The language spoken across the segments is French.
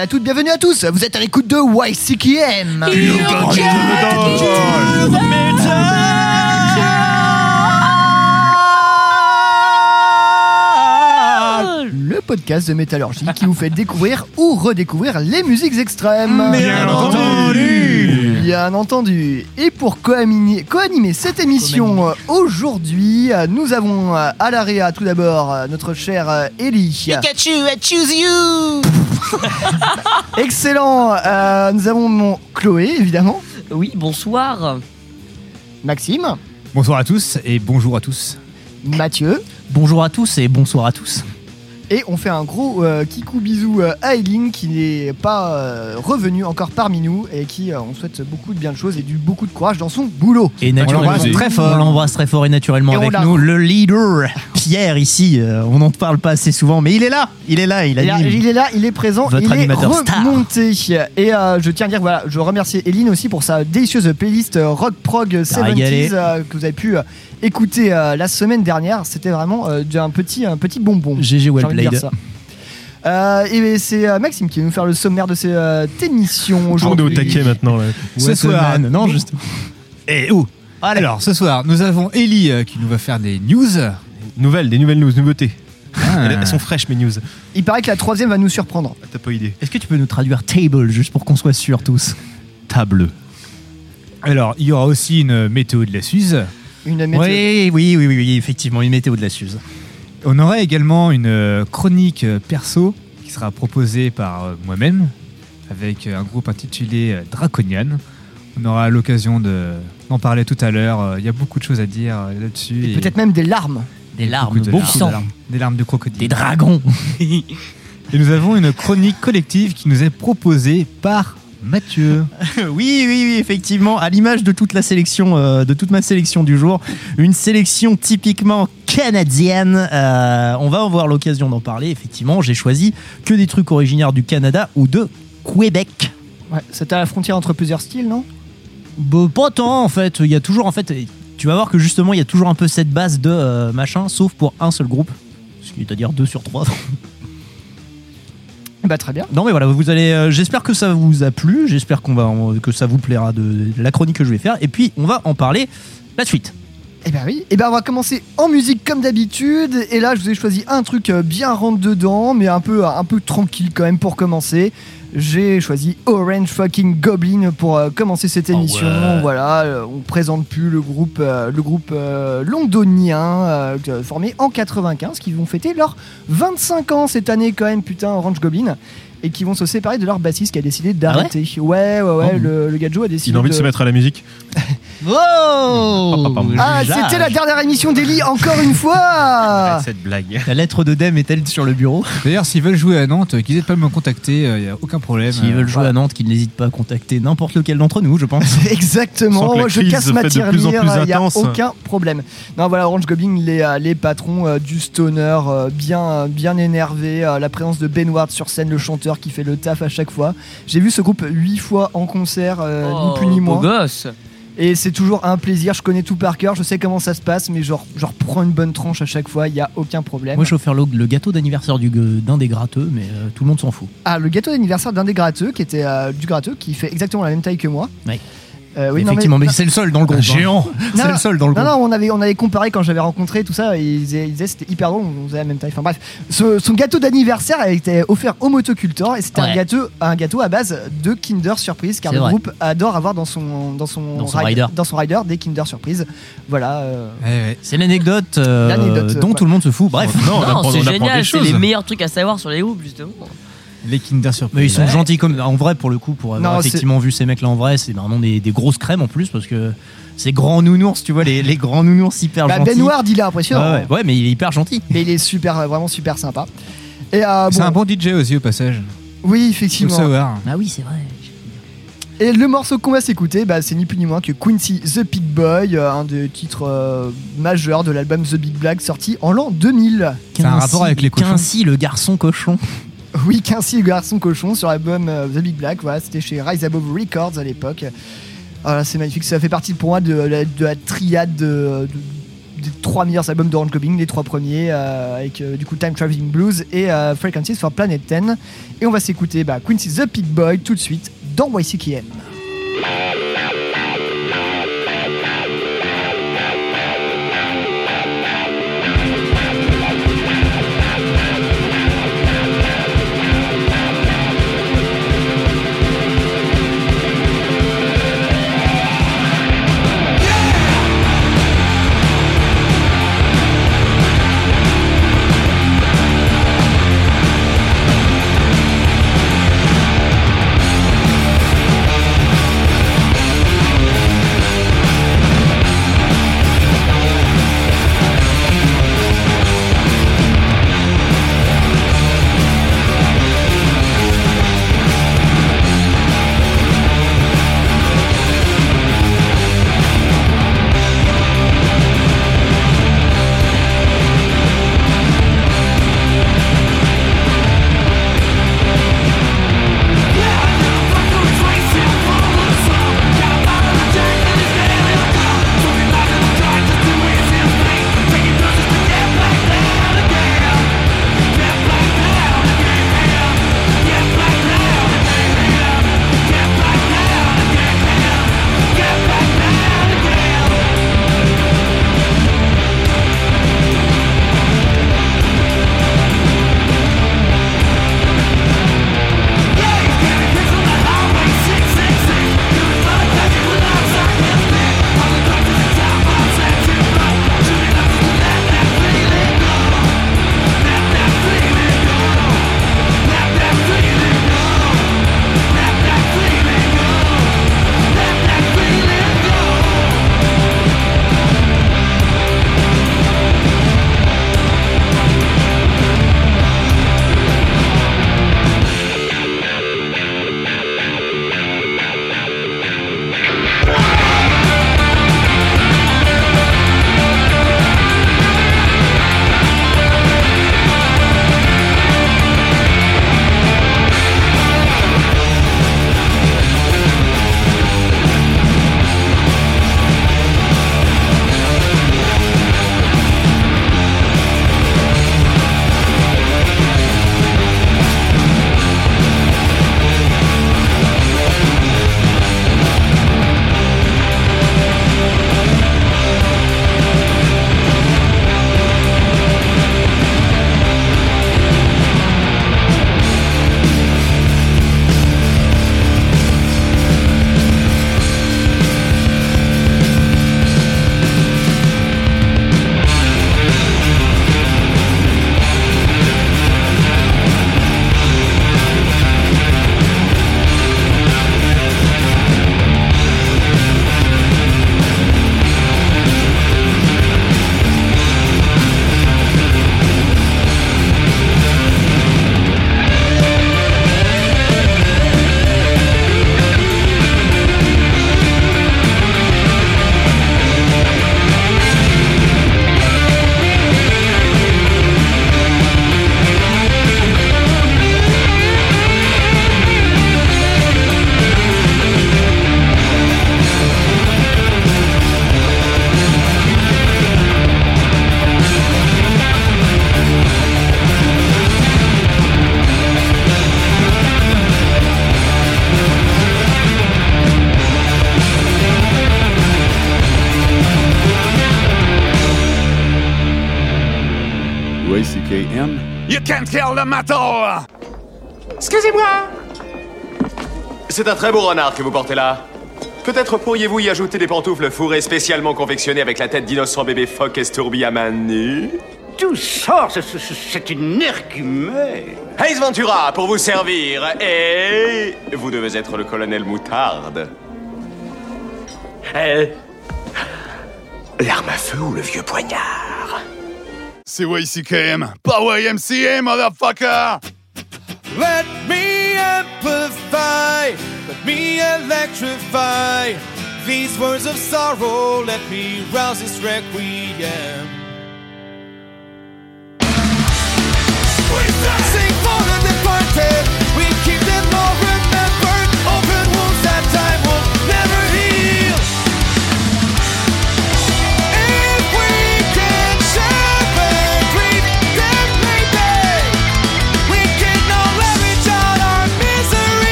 à toutes, bienvenue à tous. Vous êtes à l'écoute de YCKM. Le podcast de métallurgie qui vous fait découvrir ou redécouvrir les musiques extrêmes. Bien entendu. Bien entendu. Et pour co-animer co-animer cette émission euh, aujourd'hui, euh, nous avons euh, à l'AREA tout d'abord euh, notre cher euh, Ellie. Pikachu, I choose you Excellent. Euh, nous avons mon Chloé évidemment, Oui, bonsoir. Maxime, Bonsoir à tous et bonjour à tous. Mathieu. Bonjour à tous et bonsoir à tous. Et on fait un gros euh, kikou bisou euh, à Eileen qui n'est pas euh, revenue encore parmi nous et qui euh, on souhaite beaucoup de bien de choses et du beaucoup de courage dans son boulot. Et naturellement, l'embrasse très fort. On l'embrasse très fort et naturellement Et on avec nous le leader Pierre ici. euh, on n'en parle pas assez souvent, mais il est là. Il est là. Il Il, est- anime. il est là, il est présent, Votre il est animateur star. remonté. Et je tiens à dire, voilà, je remercie Eileen aussi pour sa délicieuse playlist rock prog 70s régalé. euh, que vous avez pu écouter euh, la semaine dernière. C'était vraiment euh, un petit, un petit bonbon. GG J'ai well envie de dire played. ça. Euh, et c'est euh, Maxime qui va nous faire le sommaire de cette euh, émission On est au aujourd'hui. taquet maintenant. Là. Ce soir, non, juste. Et où? Alors, ce soir, nous avons Ellie euh, qui nous va faire des news. Nouvelles, des nouvelles news, nouveautés. Ah. Elles, elles sont fraîches mes news. Il paraît que la troisième va nous surprendre. Ah, T'as pas idée. Est-ce que tu peux nous traduire table juste pour qu'on soit sûrs tous? Table. Alors, il y aura aussi une météo de la Suze. Une météo. Oui, oui, oui, oui, oui, effectivement, une météo de la Suze. On aura également une euh, chronique euh, perso qui sera proposée par euh, moi-même avec un groupe intitulé Draconian. On aura l'occasion de- d'en parler tout à l'heure. Il y a beaucoup de choses à dire là-dessus. Et et Peut-être même des larmes. Des larmes, beaucoup de beaucoup larmes, de larmes, des larmes de crocodile. des dragons. Et nous avons une chronique collective qui nous est proposée par Mathieu. Oui, oui, oui, effectivement, à l'image de toute la sélection, euh, de toute ma sélection du jour, une sélection typiquement canadienne. Euh, on va avoir l'occasion d'en parler. Effectivement, j'ai choisi que des trucs originaires du Canada ou de Québec. Ouais, C'était à la frontière entre plusieurs styles, non? Bah, pas tant en fait. Il y a toujours en fait. Tu vas voir que justement, il y a toujours un peu cette base de euh, machin, sauf pour un seul groupe. C'est-à-dire 2 sur 3. Bah très bien. Non mais voilà, vous allez. euh, J'espère que ça vous a plu. J'espère qu'on va en- que ça vous plaira de, de la chronique que je vais faire. Et puis on va en parler la suite. Eh ben oui, et ben on va commencer en musique comme d'habitude. Et là, je vous ai choisi un truc euh, bien rentre dedans, mais un peu, un peu tranquille quand même pour commencer. J'ai choisi Orange Fucking Goblin pour euh, commencer cette émission. Voilà, euh, on présente plus le groupe, euh, le groupe euh, londonien formé en 95, qui vont fêter leurs 25 ans cette année quand même, putain, Orange Goblin. Et qui vont se séparer de leur bassiste qui a décidé d'arrêter. ouais, ouais, ouais, Oh. le, le gadjo a décidé Il a envie de de se mettre à la musique. Oh Ah, c'était la dernière émission d'Eli, encore une fois Cette blague. La lettre de Dem est-elle sur le bureau? D'ailleurs, s'ils veulent jouer à Nantes, euh, qu'ils n'hésitent pas à me contacter, il n'y a aucun problème. S'ils Euh, veulent jouer à Nantes, qu'ils n'hésitent pas à contacter n'importe lequel d'entre nous, je pense. Exactement, moi je casse ma tirelire, il n'y a intense. aucun problème. Non voilà, Orange Goblin, les, euh, les patrons euh, du stoner, euh, bien, bien énervés, euh, la présence de Ben Ward sur scène, le chanteur qui fait le taf à chaque fois. J'ai vu ce groupe huit fois en concert, euh, Oh, ni plus ni beau moins. gosse. Et c'est toujours un plaisir, je connais tout par cœur, je sais comment ça se passe, mais genre, je reprends une bonne tranche à chaque fois, il n'y a aucun problème. Moi, je vais faire le, le gâteau d'anniversaire du- d'un des gratteux, mais euh, tout le monde s'en fout. Ah, le gâteau d'anniversaire d'un des gratteux, qui était euh, du gratteux, qui fait exactement la même taille que moi. Euh, oui, non, mais- Effectivement, mais, c'est le seul dans le groupe. hein. Géant C'est Non, le seul dans le Non, groupe. non, on avait, on avait comparé quand j'avais rencontré tout ça, ils disaient, ils disaient c'était hyper drôle, on faisait la même taille. Enfin bref, Ce- son gâteau d'anniversaire a été offert au motocultor et c'était un, gâteau, un gâteau à base de Kinder Surprise, car le vrai. groupe adore avoir dans son, dans son, Dans son rider. dans son rider des Kinder Surprise. Voilà. euh, Ouais, ouais. C'est l'anecdote euh, dont ouais. tout le monde se fout. Bref. Non, on Non, c'est génial, c'est les meilleurs trucs à savoir sur les groupes justement. Les Kinder Surprise. Mais ils sont Ouais. gentils comme en vrai pour le coup pour avoir Non, effectivement vu ces mecs là en vrai c'est vraiment des, des grosses crèmes en plus parce que c'est grands nounours tu vois les, les grands nounours hyper bah, gentils ben Ward, il est impressionnant. ouais, ouais, ouais, mais il est hyper gentil Mais il est super, euh, vraiment super sympa. Et euh, C'est bon, un bon DJ aussi au passage. oui, effectivement. ah oui c'est vrai Et le morceau qu'on va s'écouter, bah, c'est ni plus ni moins que Quincy the Pig Boy, euh, un des titres euh, majeurs de l'album The Big Black sorti en l'an 2000. C'est un rapport avec les cochons. Quincy le garçon cochon Oui, Quincy garçon cochon sur l'album euh, The Big Black, voilà, c'était chez Rise Above Records à l'époque. Voilà, c'est magnifique. Ça fait partie pour moi de la, de la triade de, de- des trois meilleurs albums d'Orange Clubbing, les trois premiers, euh, avec euh, du coup Time Traveling Blues et euh, Frequencies for Planet 10. Et on va s'écouter bah, Quincy the Pig Boy tout de suite dans. YCKM. Excusez-moi C'est un très beau renard que vous portez là. Peut-être pourriez-vous y ajouter des pantoufles fourrées spécialement confectionnées avec la tête d'innocent bébé phoque estourbillé à main nue Tout ça, c'est- une énergumée. Ace Ventura, pour vous servir. Et... Vous devez être le colonel Moutarde. Euh, L'arme à feu ou le vieux poignard? C'est YCKM, pas YMCA, motherfucker! Let me amplify, let me electrify these words of sorrow. Let me rouse this requiem.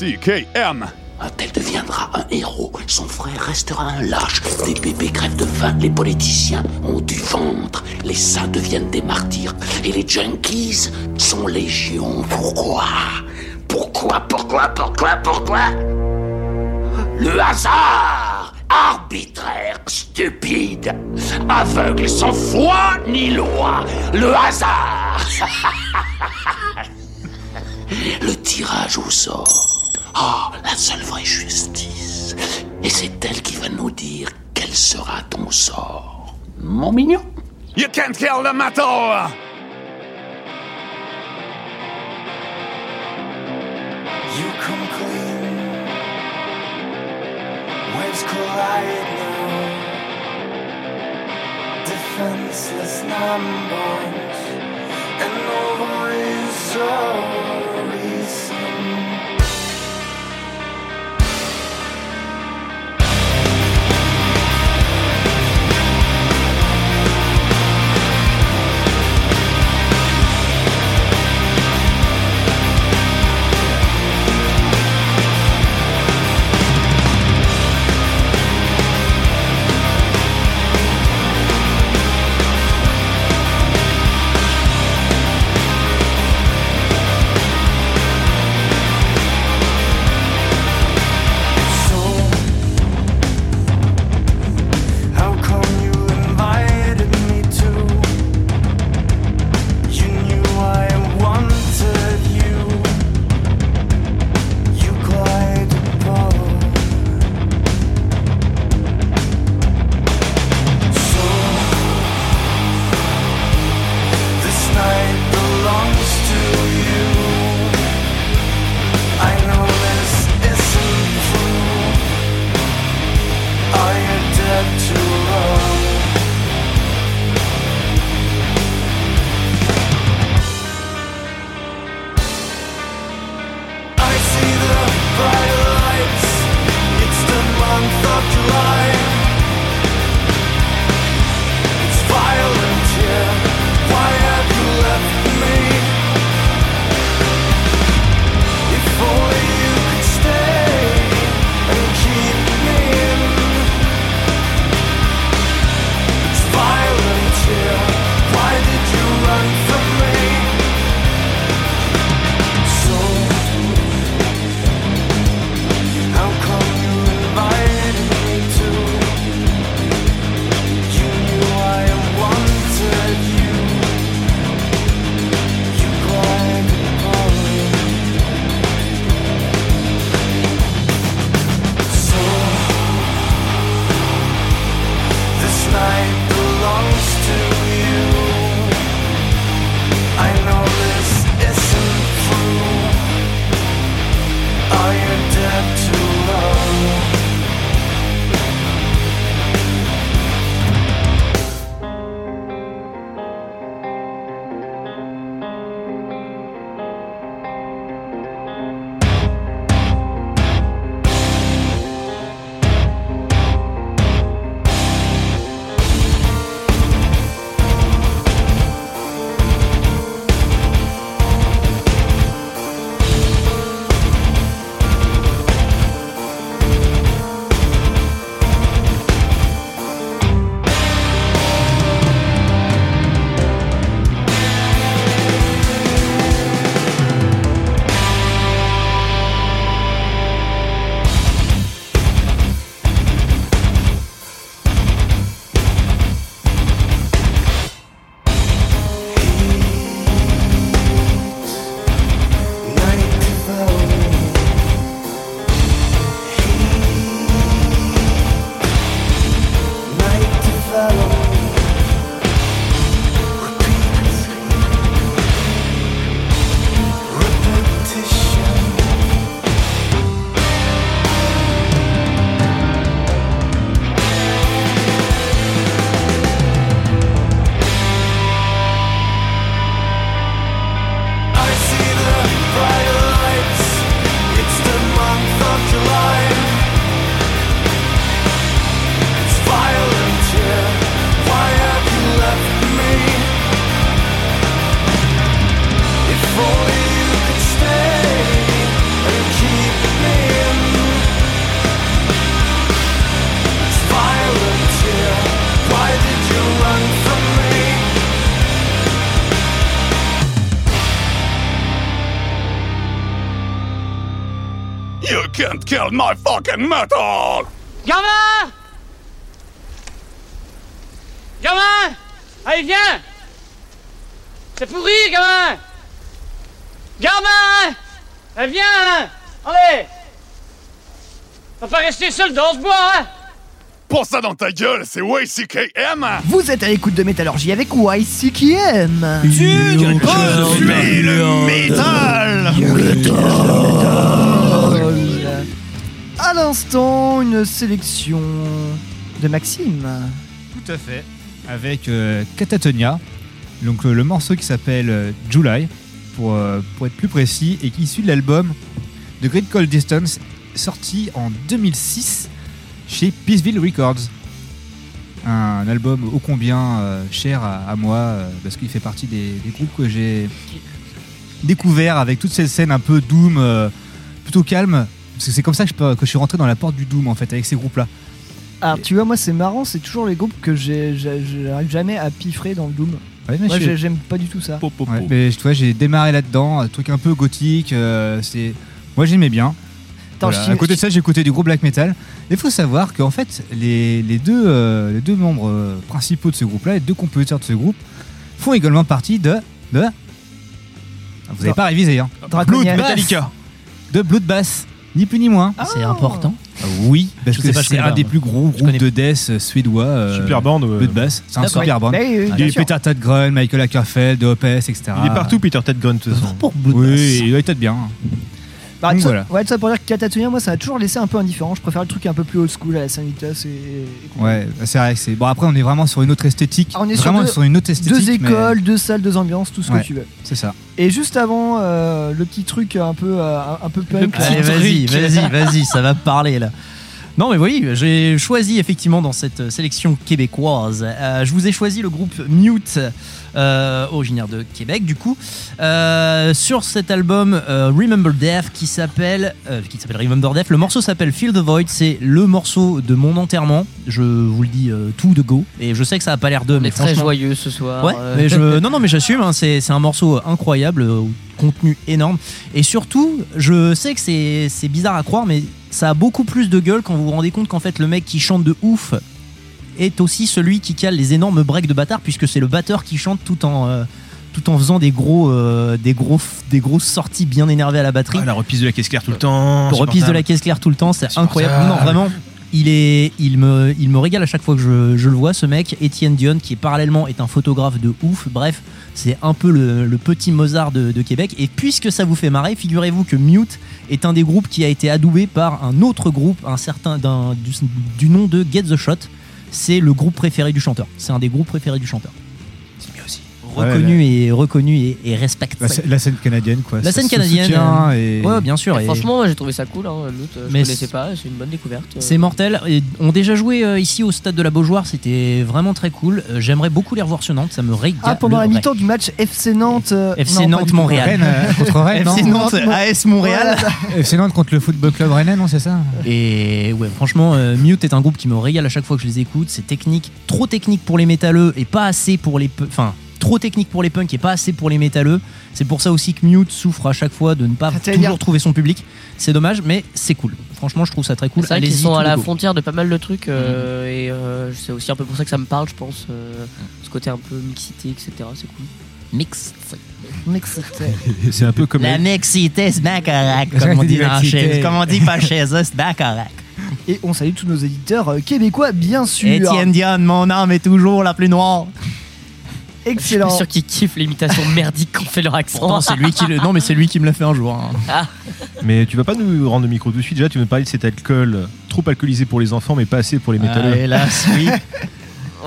Y-C-K-M. Un tel deviendra un héros, son frère restera un lâche. Des bébés crèvent de faim, les politiciens ont du ventre, les saints deviennent des martyrs, et les junkies sont légion. Pourquoi? Pourquoi, pourquoi, pourquoi, pourquoi? Le hasard Arbitraire, stupide, aveugle, sans foi ni loi. Le hasard Le tirage au sort. Can't kill the metal! Can't kill my fucking metal! Gamin Gamin Allez, viens! C'est pourri, gamin Gamin Allez, viens! Allez! On va pas rester seul dans ce bois, hein! Pour ça dans ta gueule, c'est WCKM! Vous êtes à l'écoute de Métallurgie avec YCKM. le métal l'instant, une sélection de Maxime. Tout à fait. Avec euh, Catatonia, donc euh, le morceau qui s'appelle euh, July, pour, être plus précis, et qui est issu de l'album The Great Cold Distance, sorti en 2006 chez Peaceville Records. Un album ô combien cher à, moi, parce qu'il fait partie des, groupes que j'ai découvert avec toute cette scène un peu doom, plutôt calme. Parce que c'est comme ça que je, peux- que je suis rentré dans la porte du doom en fait, avec ces groupes-là. Alors, tu vois, moi, c'est marrant, c'est toujours les groupes que j'arrive jamais à piffrer dans le Doom. Ouais, mais Moi, j'aime pas du tout ça. Ouais, mais tu vois, j'ai démarré là-dedans, un truc un peu gothique. euh, c'est, moi j'aimais bien. Attends, Voilà. je- À côté de ça, j'ai écouté du gros black metal. Il faut savoir qu'en fait, les, les deux, euh, les deux membres euh, principaux de ce groupe-là, les deux compositeurs de ce groupe, font également partie de. de vous n'avez pas révisé, hein. Bloodbath. Metallica. De Bloodbath, ni plus ni moins. C'est important. Ah oui, parce Je que sais pas, je c'est connais un pas, des moi. plus gros groupes connais de death suédois. euh, Super band. ouais. Bloodbath, c'est un D'accord. super band. Bah oui, oui, Il y a eu sûr. Peter Tadgren, Michael Ackerfeld, Opes, etc. Il est partout, Peter Tedgren, de toute façon. Pour Bloodbath. Oui, il doit être bien. Bah, Donc ça, voilà. Ouais, tout ça pour dire que Catatonia, moi, ça a toujours laissé un peu indifférent. Je préfère le truc un peu plus old school à la Sanitas et. Ouais, c'est vrai. que C'est bon. Après, on est vraiment sur une autre esthétique. Ah, on est sur vraiment deux- sur une autre esthétique. Deux mais écoles, deux salles, deux ambiances, tout ce Ouais. que tu veux. C'est ça. Et juste avant, euh, le petit truc un peu, euh, un peu punk. Allez, vas-y, vas-y, vas-y, ça va parler là. Non mais oui, j'ai choisi effectivement dans cette sélection québécoise, euh, je vous ai choisi le groupe Mute, euh, originaire de Québec du coup, euh, sur cet album euh, Remember Death qui s'appelle qui s'appelle Remember Death. Le morceau s'appelle Feel the Void, c'est le morceau de mon enterrement. Je vous le dis tout de go et je sais que ça a pas l'air de, mais très joyeux ce soir. Ouais, mais je, non, non, mais j'assume, hein, c'est c'est un morceau incroyable, contenu énorme. Et surtout, je sais que c'est c'est bizarre à croire, mais ça a beaucoup plus de gueule quand vous vous rendez compte qu'en fait, le mec qui chante de ouf est aussi celui qui cale les énormes breaks de bâtard, puisque c'est le batteur qui chante tout en. euh, tout en faisant des gros, euh, des gros, des grosses sorties bien énervées à la batterie. Ah, la reprise de la caisse claire tout le temps. reprise de la caisse claire tout le temps, c'est incroyable. Non, vraiment, il est, il me, il me régale à chaque fois que je, je le vois. Ce mec, Étienne Dion, qui est parallèlement est un photographe de ouf. Bref, c'est un peu le, le petit Mozart de, de Québec. Et puisque ça vous fait marrer, figurez-vous que Mute est un des groupes qui a été adoubé par un autre groupe, un certain du nom de Get the Shot. C'est le groupe préféré du chanteur. C'est un des groupes préférés du chanteur. Reconnu et reconnu et, et respecté. La, scè- la scène canadienne, quoi. La Ça scène canadienne, euh, et- Ouais, bien sûr. Et et- franchement, j'ai trouvé ça cool. Hein, Mute, je Mais connaissais c'est- pas, c'est une bonne découverte. euh. C'est mortel. Et ont déjà joué euh, ici au stade de la Beaujoire, c'était vraiment très cool. Euh, J'aimerais beaucoup les revoir sur Nantes, ça me régale. Ah, pendant la mi-temps du match FC Nantes. euh, FC non, Nantes. Montréal. Rennes, euh, contre Rennes, FC Nantes, AS Montréal. FC Nantes contre le Football Club Rennais, non, c'est ça Et ouais, franchement, euh, Mute est un groupe qui me régale à chaque fois que je les écoute. C'est technique, trop technique pour les métalleux et pas assez pour les. Enfin, trop technique pour les punks et pas assez pour les métalleux. C'est pour ça aussi que Mute souffre à chaque fois de ne pas Ah, toujours trouver son public. C'est dommage, mais c'est cool. Franchement, je trouve ça très cool. C'est vrai qu'ils sont à la go. frontière de pas mal de trucs euh, et euh, c'est aussi un peu pour ça que ça me parle, je pense. euh, ce côté un peu mixité, etc. C'est cool. Mix. Mec, c'était- C'est un peu comme. La mixité, c'est bien correct, comme on dit dans. Comme on dit pas chez eux, c'est bien correct. Et on salue tous nos éditeurs québécois, bien sûr. Étienne Dion, mon âme est toujours la plus noire. Je suis Excellent. sûr qu'ils kiffent l'imitation merdique qu'on fait leur accent. Pourtant, c'est lui qui le... Non, mais c'est lui qui me l'a fait un jour. hein. Mais tu vas pas nous rendre le micro tout de suite. Déjà, tu veux me parler de cet alcool trop alcoolisé pour les enfants, mais pas assez pour les Ah, métalleux. hélas, oui.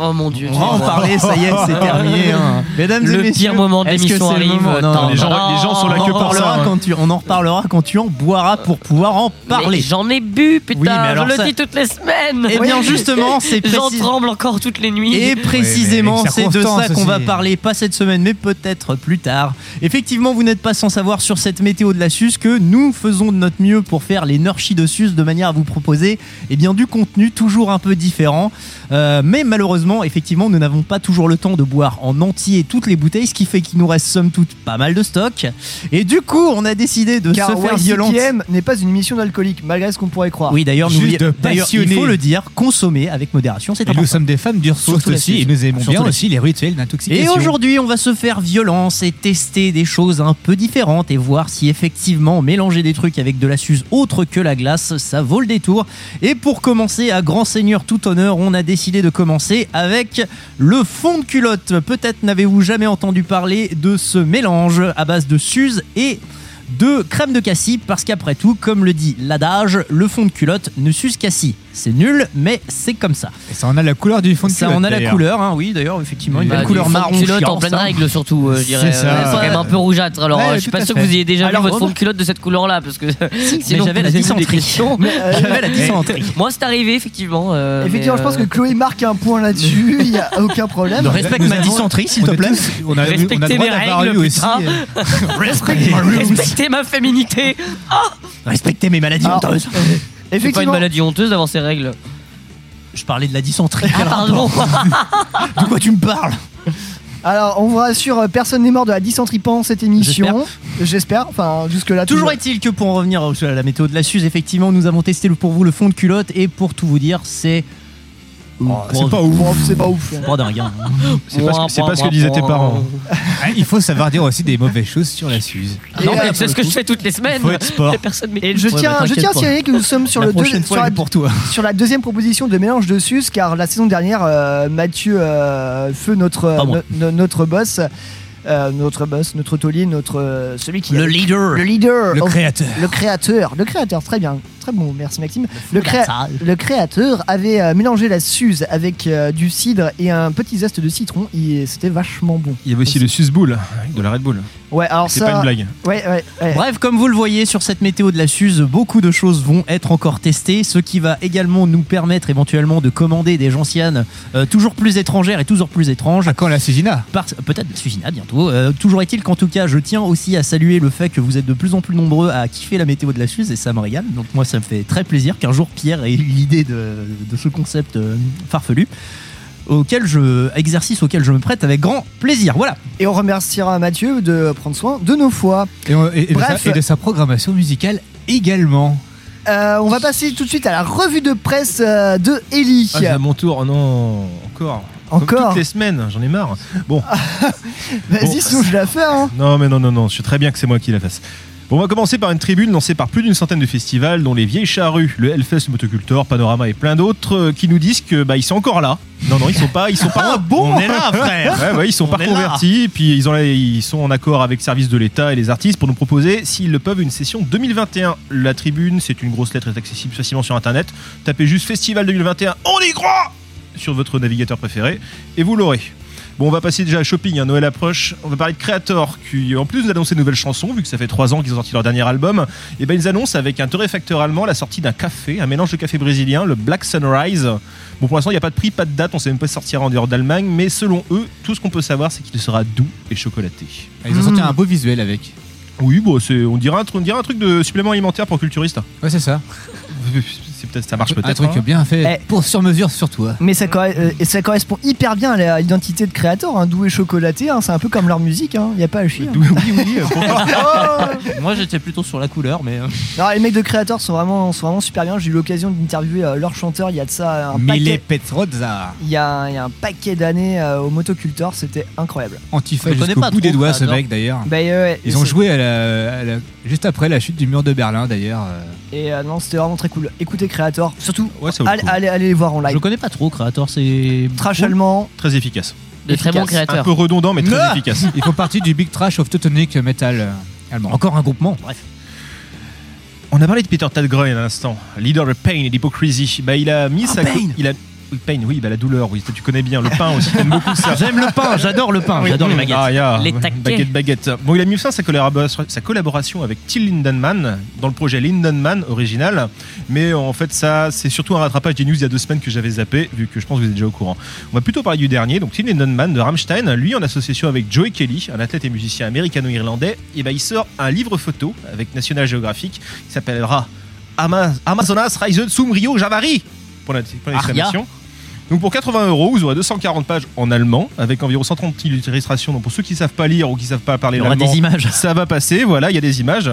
Oh mon dieu. On va en parler, ça y est, c'est terminé. hein. Mesdames et Le messieurs, pire moment de est-ce que l'émission c'est le arrive. moment Non, les gens- les gens sont là on que en pour ça, hein. quand tu, on en reparlera quand tu en boiras pour pouvoir en parler. Mais J'en ai bu, putain, Oui, mais alors je ça- le dis toutes les semaines. Eh bien, justement, c'est J'en précis- tremble encore toutes les nuits. Et précisément, mais c'est de ça qu'on va aussi. parler, pas cette semaine, mais peut-être plus tard. Effectivement, vous n'êtes pas sans savoir sur cette météo de la SUS que nous faisons de notre mieux pour faire les Nurchis de SUS de manière à vous proposer eh bien, du contenu toujours un peu différent. Euh, mais malheureusement, effectivement, nous n'avons pas toujours le temps de boire en entier toutes les bouteilles, ce qui fait qu'il nous reste somme toute pas mal de stock. Et du coup, on a décidé de Car se faire violence. YCKM n'est pas une émission d'alcoolique, malgré ce qu'on pourrait croire. Oui, d'ailleurs, de d'ailleurs, il faut le dire, consommer avec modération, c'est Et nous important. sommes des fans du ressource Surtout la aussi, et nous aimons Surtout bien aussi les rituels Et d'intoxication. aujourd'hui, on va se faire violence et tester des choses un peu différentes et voir si effectivement mélanger des trucs avec de la suze autre que la glace, ça vaut le détour. Et pour commencer, à grand seigneur tout honneur, on a décidé de commencer avec le fond de culotte. Peut-être n'avez-vous jamais entendu parler de ce mélange à base de suze et de crème de cassis parce qu'après tout, comme le dit l'adage, le fond de culotte ne suce cassis. C'est nul, mais c'est comme ça. Et ça en a la couleur du fond de Ça culotte, en a la d'ailleurs. couleur, hein, oui, d'ailleurs, effectivement, une Bah, belle du couleur fond de marron. culotte en pleine règle surtout, euh, je dirais. C'est ça. Euh, C'est quand même un peu rougeâtre. Alors, Ouais, euh, je suis tout pas à sûr fait. que vous ayez déjà Alors, vu votre fond on- de culotte de cette couleur-là, parce que sinon j'avais la vous avez des dysenterie. questions. Mais, euh, J'avais la dysenterie. Moi, c'est arrivé effectivement. euh, Effectivement, mais, je pense que euh, Chloé marque un point là-dessus, il n'y a aucun problème. Respecte Nous ma avons- dysenterie, s'il te plaît. On a, on a le Respectez droit mes d'avoir règles, aussi. putain. euh, Respectez ma féminité. Respectez mes maladies Alors, honteuses. C'est pas une maladie honteuse d'avoir ces règles. Je parlais de la dysenterie. Ah pardon. De quoi tu me parles? Alors on vous rassure, euh, personne n'est mort de la dysenterie pendant cette émission. J'espère. Enfin, jusque-là. Toujours va- est-il que pour en revenir à la météo de la Suze, effectivement, nous avons testé pour vous le fond de culotte et pour tout vous dire, c'est. C'est pas ouf. C'est pas ouf. Pas dingue. hein. C'est pas, ce que- c'est pas ce que disaient tes parents. Ah, Il faut savoir dire aussi des mauvaises choses sur la Suze. Et, Non, mais euh, c'est ce que je fais toutes les semaines. Faut être sport. Et personne. Et je Ouais, tiens, bah, je tiens à signaler que nous sommes sur, la le deux- prochaine sur, fois, la, elle est pour toi. sur la deuxième proposition de mélange de sus, car la saison dernière, euh, Mathieu euh, Feu, notre, Pas moi. no- no- notre boss, euh, notre boss, notre taulier, notre euh, celui qui Le leader. le leader, Le créateur. le créateur, le créateur, très bien, très bon, merci Maxime. Le, créa- le créateur avait euh, mélangé la suze avec euh, du cidre et un petit zeste de citron, et c'était vachement bon. Il y avait aussi le Susbull de la Red Bull. Ouais, alors C'est ça, pas une blague. ouais, ouais, ouais. Bref, comme vous le voyez sur cette météo de la Suze, beaucoup de choses vont être encore testées, ce qui va également nous permettre éventuellement de commander des gentianes euh, toujours plus étrangères et toujours plus étranges. À quand la Sugina Par- Peut-être la Sugina bientôt. Euh, toujours est-il qu'en tout cas, je tiens aussi à saluer le fait que vous êtes de plus en plus nombreux à kiffer la météo de la Suze et ça me régale. Donc moi, ça me fait très plaisir qu'un jour Pierre ait eu l'idée de, de ce concept euh, farfelu. Auquel je, exercice auquel je me prête avec grand plaisir. Voilà. Et on remerciera Mathieu de prendre soin de nos foies. et, on- et- et de sa, et de sa programmation musicale également. Euh, on va passer tout de suite à la revue de presse euh, de Ellie. Ah, c'est à mon tour. Oh non, encore. Comme Encore toutes les semaines, j'en ai marre. Bon, Vas-y, Bon. je la fais. Hein. non, mais non, non, non, je sais très bien que c'est moi qui la fasse. Bon, on va commencer par une tribune lancée par plus d'une centaine de festivals, dont les Vieilles Charrues, le Hellfest Motocultor, Panorama et plein d'autres, euh, qui nous disent que bah ils sont encore là. Non, non, ils sont pas, ils sont pas. On est là, frère Ouais, ouais, ils sont On pas convertis, puis ils, ont, ils sont en accord avec Service de l'État et les artistes pour nous proposer, s'ils le peuvent, une session 2021. La tribune, c'est une grosse lettre, est accessible facilement sur internet. Tapez juste Festival 2021, on y croit sur votre navigateur préféré et vous l'aurez. Bon, on va passer déjà à shopping, hein, Noël approche. On va parler de Creator, qui en plus d'annoncer de nouvelles chansons, vu que ça fait trois ans qu'ils ont sorti leur dernier album, et ben ils annoncent avec un torréfacteur allemand la sortie d'un café, un mélange de café brésilien, le Black Sunrise. Bon, pour l'instant, il n'y a pas de prix, pas de date, on sait même pas si sortira en dehors d'Allemagne, mais selon eux, tout ce qu'on peut savoir, c'est qu'il sera doux et chocolaté. Ah, Ils ont sorti un beau visuel avec. Oui, bon, c'est, on, dirait un, tr- on dirait un truc de supplément alimentaire pour culturiste. Ouais, c'est ça. Peut-être, ça marche peut-être. Un truc hein. bien fait Eh. pour sur mesure sur toi. Mais ça, euh, et ça correspond hyper bien à l'identité de créateur, hein, doux et chocolaté. hein, c'est un peu comme leur musique, il n'y a pas à chier. hein. Oui, oui, euh, pourquoi Oh Moi, j'étais plutôt sur la couleur, mais. euh, Non, les mecs de créateur sont vraiment, sont vraiment super bien. J'ai eu l'occasion d'interviewer leur chanteur il y a de ça un Mille paquet. Petrozza. Il y, a, il y a un paquet d'années euh, au motoculteur, c'était incroyable. Antifa jusqu'au pas bout des doigts, ce mec d'ailleurs. Bah, euh, Ils ont joué à la- à la- juste après la chute du mur de Berlin d'ailleurs. Et euh, non, c'était vraiment très cool. Écoutez Creator, surtout, Ouais, allez, coup. allez, allez les voir en Je live. connais pas trop Creator, c'est. Trash cool. allemand, Très efficace. De très bons efficace. Un créateurs. peu redondant, mais très Ah efficace. Ils font partie du Big Trash of Teutonic Metal euh, allemand. Encore un groupement, bref. On a parlé de Peter Tadgroen à l'instant, leader de Pain et d'Hypocrisy. Bah, il a mis Ah, sa. Pain. Il a... oui, Pain, oui, bah, la douleur, oui, tu connais bien. Le pain aussi, t'aimes beaucoup ça. J'aime le pain, j'adore le pain, j'adore les baguettes. Ah, yeah. Les taquets. Baguette, baguette. Bon, il a mis fin sa collaboration, avec Till Lindenman dans le projet Lindenman original. Mais en fait, ça, c'est surtout un rattrapage des news il y a deux semaines que j'avais zappé, vu que je pense que vous êtes déjà au courant. On va plutôt parler du dernier, donc Till Lindenman de Rammstein. Lui, en association avec Joey Kelly, un athlète et musicien américano-irlandais, et ben, il sort un livre photo avec National Geographic qui s'appellera Ama- Amazonas Rise zum Rio Javari. Pour la- pour l'exclamation. Donc pour 80 euros, vous aurez 240 pages en allemand avec environ 130 illustrations. Donc pour ceux qui savent pas lire ou qui savent pas parler Il y aura l'allemand, des images. ça va passer. Voilà, il y a des images.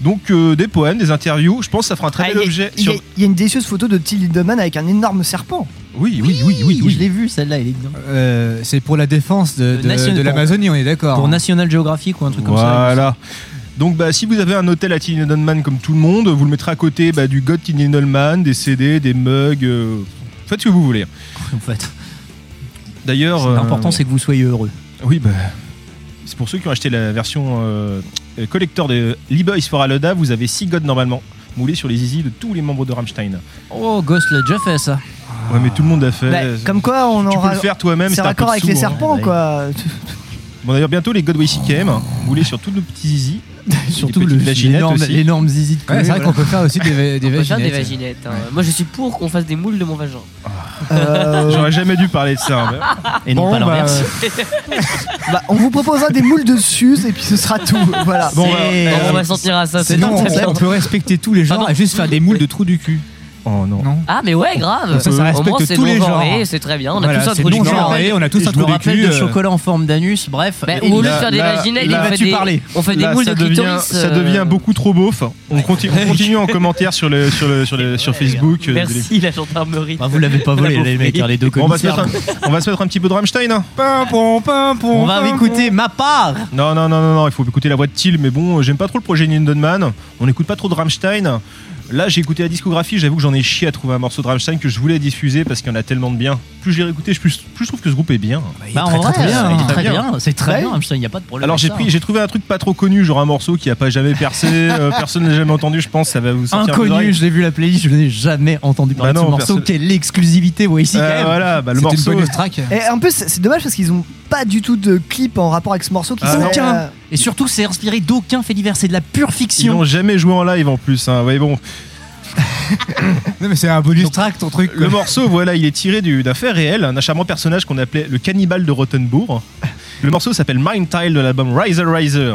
Donc euh, des poèmes, des interviews. Je pense que ça fera un très Ah, bel il y a- objet. il y, sur- a- il y a une délicieuse photo de Till Lindemann avec un énorme serpent. Oui, oui, oui, oui, Je oui. l'ai vu, celle-là, elle est bien. Euh, c'est pour la défense de, l'Amazonie, on est d'accord. Pour National Geographic ou un truc comme ça. Voilà. Donc bah, si vous avez un hôtel à Till Lindemann comme tout le monde, vous le mettrez à côté bah, du God Till Lindemann, des CD, des mugs. euh, faites ce que vous voulez. En fait, D'ailleurs, euh, l'important c'est que vous soyez heureux. Oui, bah, c'est pour ceux qui ont acheté la version euh, euh, collector de Lee-Boys for Aloda, vous avez 6 gods normalement moulés sur les zizi de tous les membres de Rammstein. Oh, Ghost l'a déjà fait ça. Ouais, mais tout le monde a fait. Bah, comme quoi, on tu aura. peux le faire toi-même. C'est raccord avec les sous, hein. serpents, ouais. quoi. Bon, d'ailleurs, bientôt les God YCKM, moulés sur tous nos petits zizi. Surtout le- l'énorme zizi de Ouais, c'est vrai voilà. qu'on peut faire aussi des, va- des On peut faire des vaginettes. hein. Moi, je suis pour qu'on fasse des moules de mon vagin. Euh, J'aurais jamais dû parler de ça. hein. Et non Bon, pas bah, l'inverse. bah, on vous proposera des moules de Suze et puis ce sera tout. Voilà. Bon, bah, on va sortir à ça. C'est on peut respecter tous les Pardon. et juste faire des moules de trous du cul. Oh non. Non Ah, mais ouais, grave. Ça, ça Au respecte moins, c'est tous les genres. C'est très bien. On a Voilà, tous un trou du cul. on a tous je un trou du cul. de euh, chocolat en forme d'anus, bref. Bah, au de là- faire des là- on fait des, parler on fait des ça de devient, clitoris. ça euh, devient beaucoup trop beauf. On, continue, on continue en commentaire sur, le, sur, le, sur, le, sur Facebook. euh, Merci, la gendarmerie. Bah, vous l'avez pas volé, les mecs, hein, les deux On va, se commissaires. mettre un, on va se mettre un petit peu de Rammstein. hein. Pimpon, pimpon, On va écouter ma part. Non, non, non, non, non, il faut écouter la voix de Till, mais bon, j'aime pas trop le projet Lindenman. On n'écoute pas trop de Rammstein. Là, j'ai écouté la discographie, j'avoue que j'en ai chié à trouver un morceau de Rammstein que je voulais diffuser parce qu'il y en a tellement de bien. Plus je l'ai réécouté, plus, plus je trouve que ce groupe est bien. Bah, en très, vrai, très bien, il est hein. très Très bien. bien. C'est très Ouais. bien, Rammstein, il n'y a pas de problème. Alors avec j'ai ça. pris, j'ai trouvé un truc pas trop connu, genre un morceau qui a pas jamais percé, euh, personne n'a jamais entendu, je pense, ça va vous sortir Inconnu, je l'ai vu la playlist, je n'ai jamais entendu parler Bah de ce morceau, personne- qui est l'exclusivité voici quand Euh, même. voilà, bah, le une morceau. bonus track. Et en plus, c'est dommage parce qu'ils ont pas du tout de clip en rapport avec ce morceau qui Ah, euh, Et surtout, c'est inspiré d'aucun fait divers, c'est de la pure Ils fiction. n'ont jamais joué en live en plus. Hein. Ouais, bon, Non, mais c'est un bonus track ton truc. le quoi. morceau, voilà, il est tiré du- d'un fait réel, un charmant personnage qu'on appelait le cannibale de Rottenbourg. Le morceau s'appelle Mind Tile de l'album Riser Riser.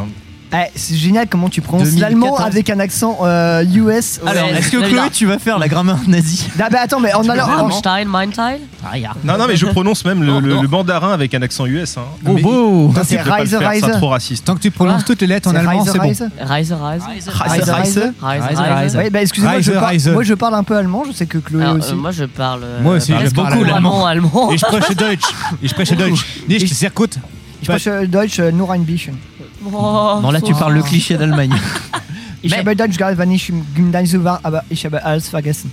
Eh, c'est génial comment tu prononces 2014. l'allemand avec un accent euh, US. Alors, Ouais, est-ce que Chloé, tu vas faire la grammaire nazie Ah bah attends, mais en allant. en- Mindtile Ah, regarde. Non, non, mais je prononce même le, Oh, le- mandarin avec un accent US. Hein. Oh, Mais- beau Ça, S'il c'est pas le Riser faire, Riser. C'est trop raciste. Tant que tu prononces toutes les lettres en allemand, c'est bon. Riser, Riser. Riser, Riser, Riser. Riser. Ouais, bah excusez-moi, je, moi je parle un peu allemand, je sais que Chloé Alors, aussi. euh, moi, je parle. euh, Moi aussi, parle je parle beaucoup allemand. allemand. allemand. Ich spreche Deutsch. Ich spreche Deutsch. Nicht sehr gut. Ich spreche Deutsch äh, nur ein bisschen. Oh, Non, là, tu parles le cliché d'Allemagne. Ich habe Deutsch gelernt, wenn ich im Gymnasium war, aber ich habe alles vergessen.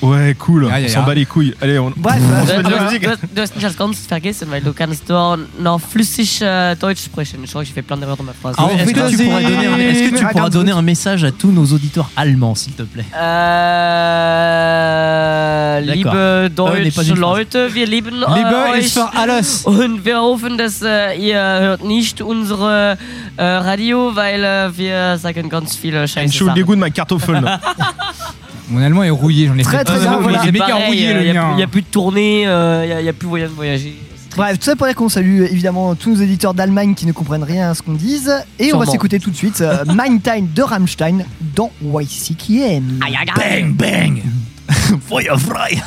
Ouais, cool. Ja, ja, on s'en bat les couilles. Allez, on. Bref, euh, Du, musique. du, du hast mich als ganz vergessen, weil du kannst doch noch flüssig äh, Deutsch sprechen. Je crois que j'ai fait plein d'erreurs dans ma phrase. Alors, Est-ce que tu pourras donner un, est-ce que tu Ah, pourras donner un message à tous nos auditeurs allemands, s'il te plaît? D'accord. liebe Ah, deutsche. Leute, wir lieben Liebe euch. für alles. Und wir hoffen, dass äh, ihr hört nicht unsere äh, Radio, weil äh, wir sagen ganz viele Scheiße. Entschuldigung, ma Kartoffel. Mon allemand est rouillé, j'en ai Très, fait. très bien, Euh, voilà. Il est C'est méga pareil, rouillé il le n'y a, mien. y a plus de tournée, il n'y a, plus moyen de voyager. Bref, tout ça pour dire qu'on salue euh, évidemment tous nos éditeurs d'Allemagne qui ne comprennent rien à ce qu'on dise. Et on va Sûrement. s'écouter tout de suite euh, Time de Rammstein dans YCKM. Bang, bang Feuer frei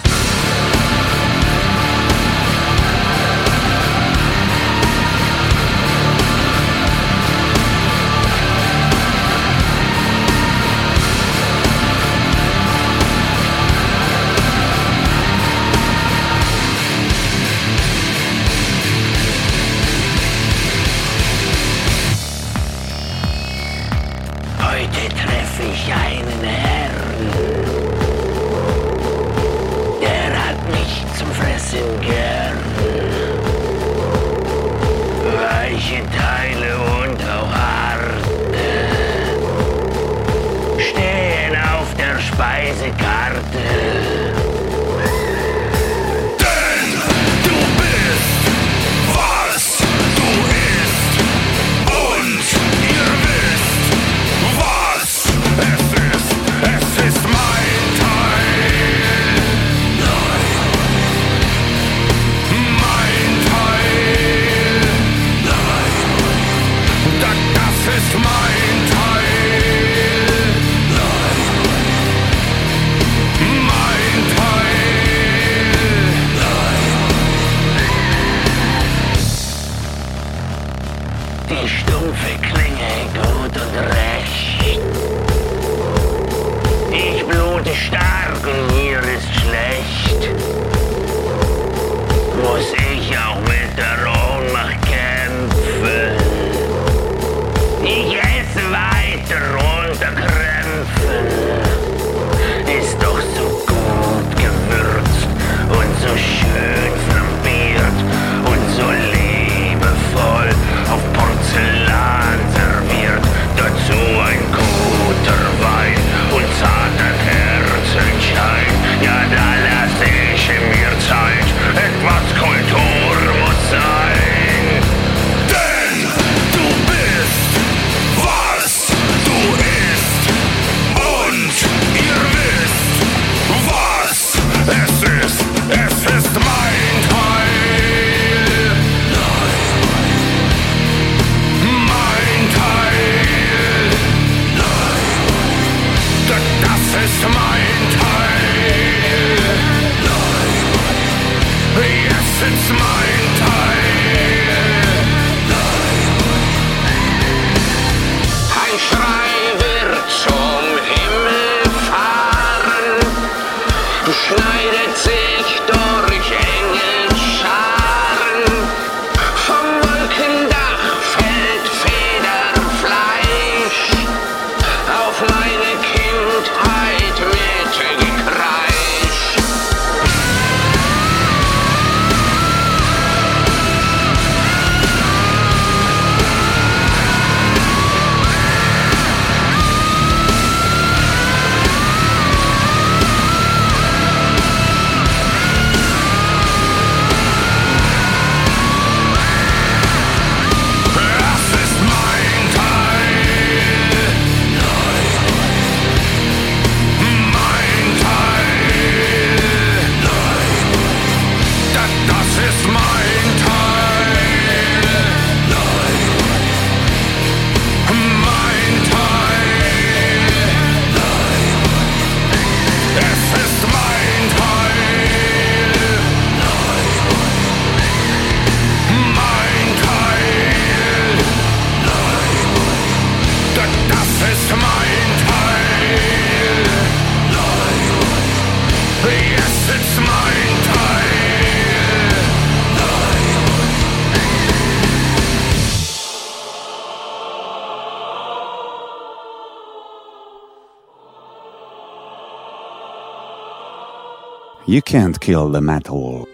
You can't kill the metal.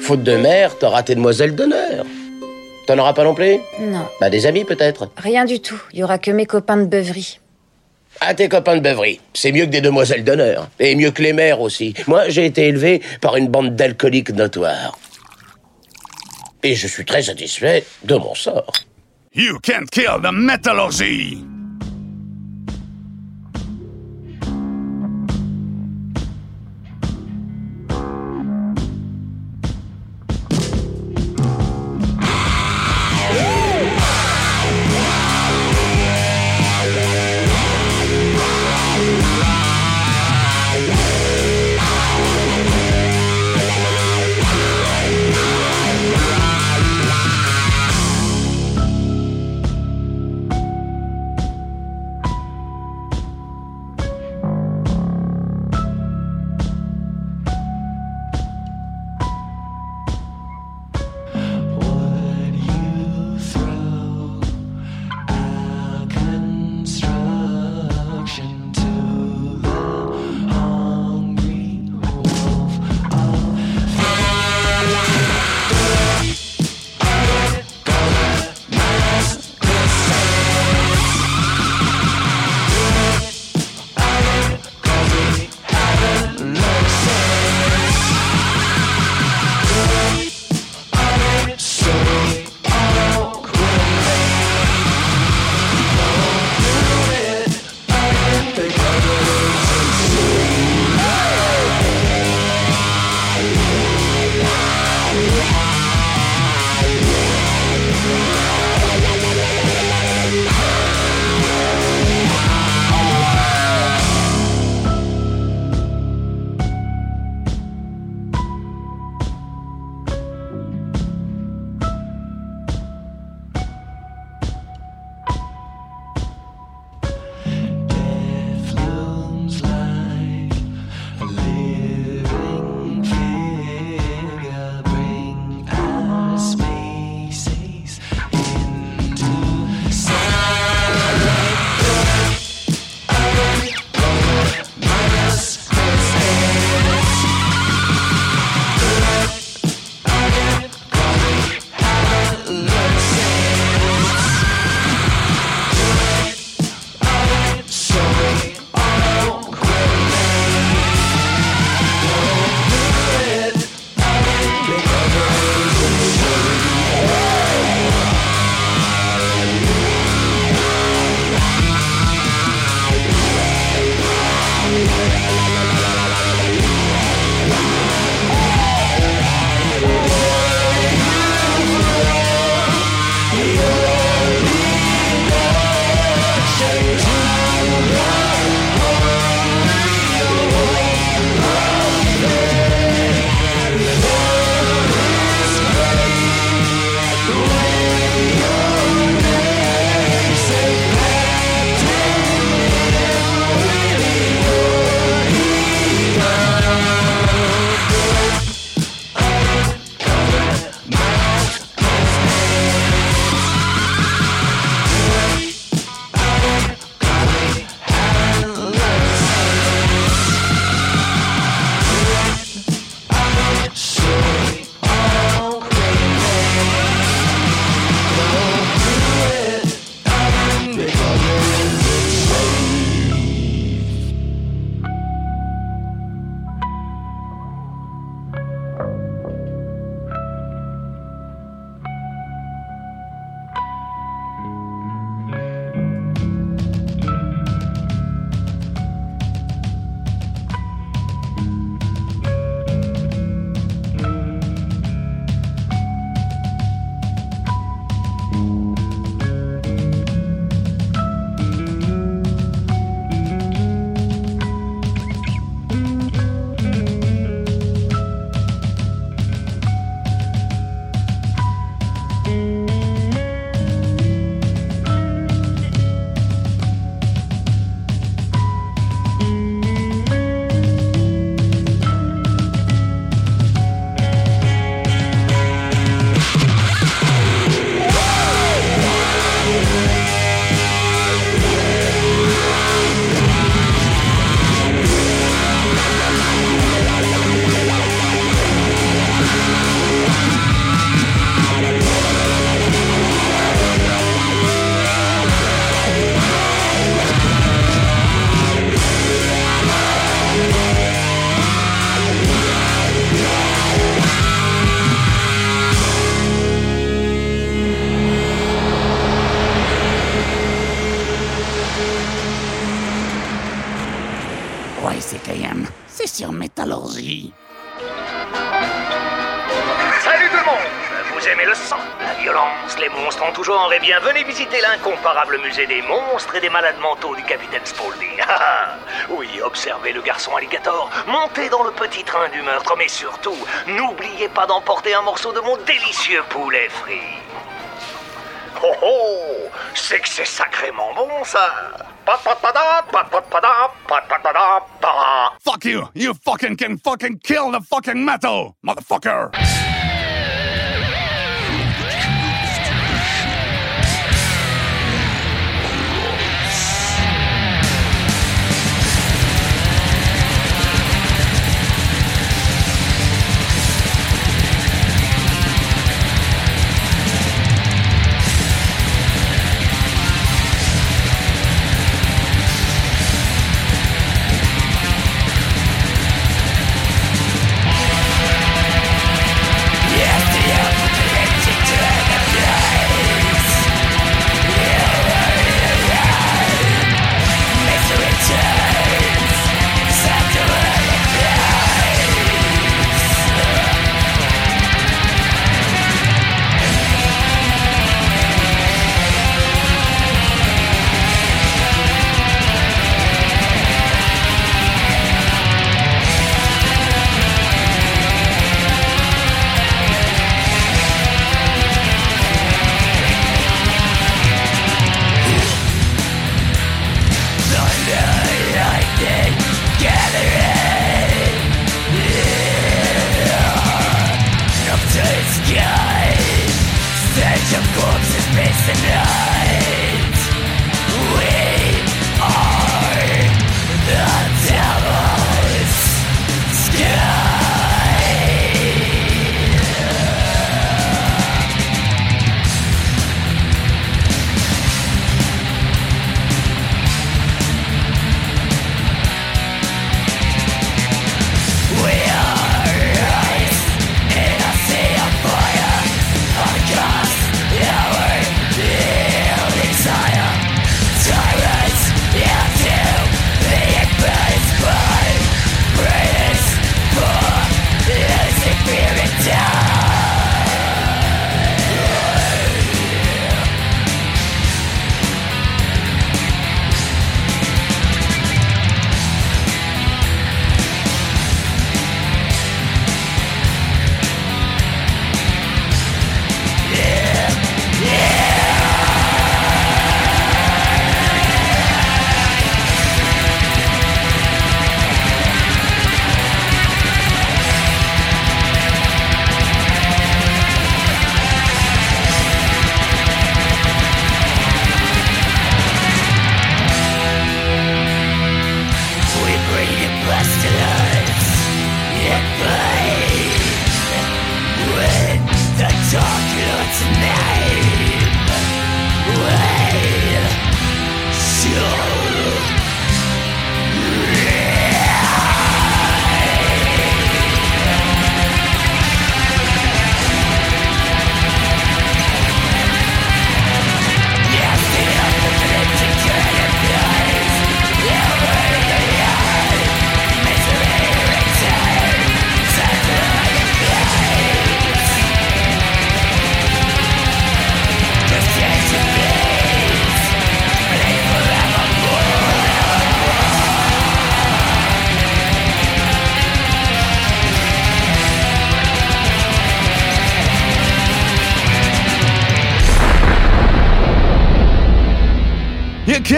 Faute de mère, t'auras tes demoiselles d'honneur. T'en auras pas non plus? Non, Bah des amis peut-être. rien du tout. Il y aura que mes copains de beuverie. Ah tes copains de beuverie, c'est mieux que des demoiselles d'honneur. Et mieux que les mères aussi. Moi j'ai été élevé par une bande d'alcooliques notoires. Et je suis très satisfait de mon sort. You can't kill the metallurgy. L'incomparable musée des monstres et des malades mentaux du capitaine Spaulding. Ah, ah. oui, observez le garçon alligator, montez dans le petit train du meurtre, mais surtout, n'oubliez pas d'emporter un morceau de mon délicieux poulet frit. Oh oh C'est que c'est sacrément bon, ça. Fuck you! You fucking can fucking kill the fucking metal, motherfucker!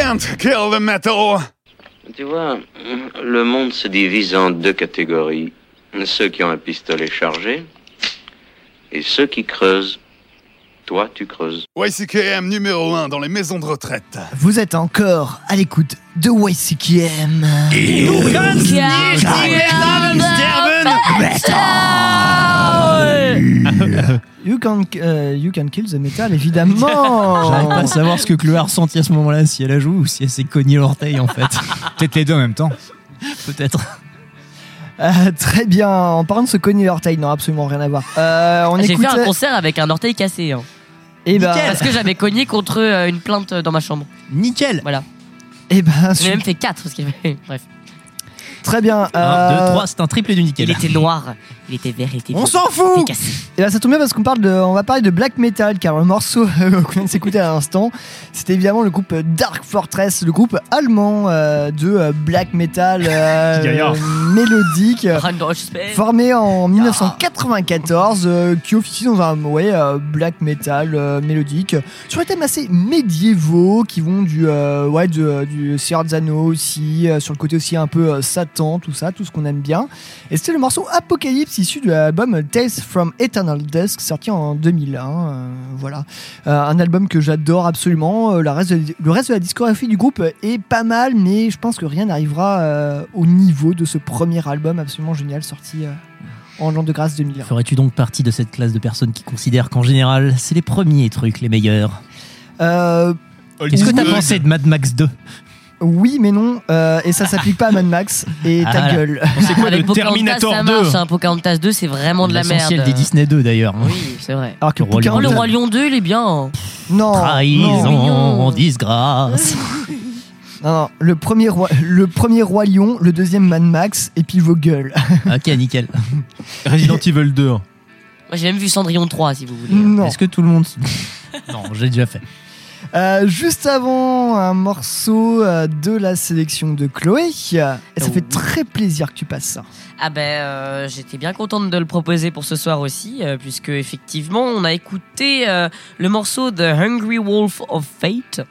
Can't kill the metal! Tu vois, le monde se divise en deux catégories. Ceux qui ont un pistolet chargé et ceux qui creusent. Toi, tu creuses. YCKM numéro 1 dans les maisons de retraite. Vous êtes encore à l'écoute de YCKM. You can, euh, you can kill the metal, évidemment. J'arrive pas à savoir ce que Chloé a ressenti à ce moment-là, si elle a joué ou si elle s'est cogné l'orteil en fait. Peut-être les deux en même temps. Peut-être. Euh, très bien. En parlant de se cogner l'orteil, non, absolument rien à voir. Euh, on J'ai fait un concert avec un orteil cassé. hein. Eh ben, Parce que j'avais cogné contre euh, une plainte dans ma chambre. Nickel. Voilà. eh ben, J'ai même fait 4 parce qu'il y avait- Bref. très bien. 1, euh, 2, 3, c'est un triplé du nickel. Il était noir. Il était vert, il était On s'en fout. Et là, ça tombe bien parce qu'on parle de, on va parler de black metal, car le morceau euh, qu'on vient de s'écouter à l'instant, c'était évidemment le groupe Dark Fortress, le groupe allemand euh, de euh, black metal euh, mélodique. Formé en 1994, euh, qui officie dans un ouais, euh, black metal euh, mélodique sur des thèmes assez médiévaux qui vont du euh, ouais de- du Seigneur des Anneaux aussi, euh, sur le côté aussi un peu euh, Satan, tout ça, tout ce qu'on aime bien. Et c'était le morceau Apocalypse issu de l'album Tales from Eternal Dusk sorti en 2001. euh, voilà, Euh, un album que j'adore absolument. Euh, la reste de- le reste de la discographie du groupe est pas mal, mais je pense que rien n'arrivera euh, au niveau de ce premier album absolument génial sorti. euh, en l'an de grâce 2001. Ferais-tu donc partie de cette classe de personnes qui considèrent qu'en général, c'est les premiers trucs les meilleurs? Euh, Qu'est-ce que t'as pensé de Mad Max 2 Oui, mais non, euh, et ça s'applique pas à Mad Max et ta Ah, gueule. C'est quoi Avec le Pocahontas, Terminator ça 2 marche. hein. Pocahontas 2, c'est vraiment de la merde. L'essentiel des Disney 2 d'ailleurs. hein. Oui, c'est vrai. Alors que Le Roi Oh, Lion le deux. Roi Lion 2, il est bien. hein. Non, Trahison non, en disgrâce. non, non, le premier roi, le premier roi lion, le deuxième Mad Max, et puis vos gueules. ok, nickel. Resident Evil 2. Moi, j'ai même vu Cendrillon 3, si vous voulez. Non. Est-ce que tout le monde. non, j'ai déjà fait. Euh, juste avant un morceau euh, de la sélection de Chloé, et ça fait très plaisir que tu passes ça. Ah ben, euh, j'étais bien contente de le proposer pour ce soir aussi, euh, puisque effectivement, on a écouté le morceau de Hungry Wolf of Fate.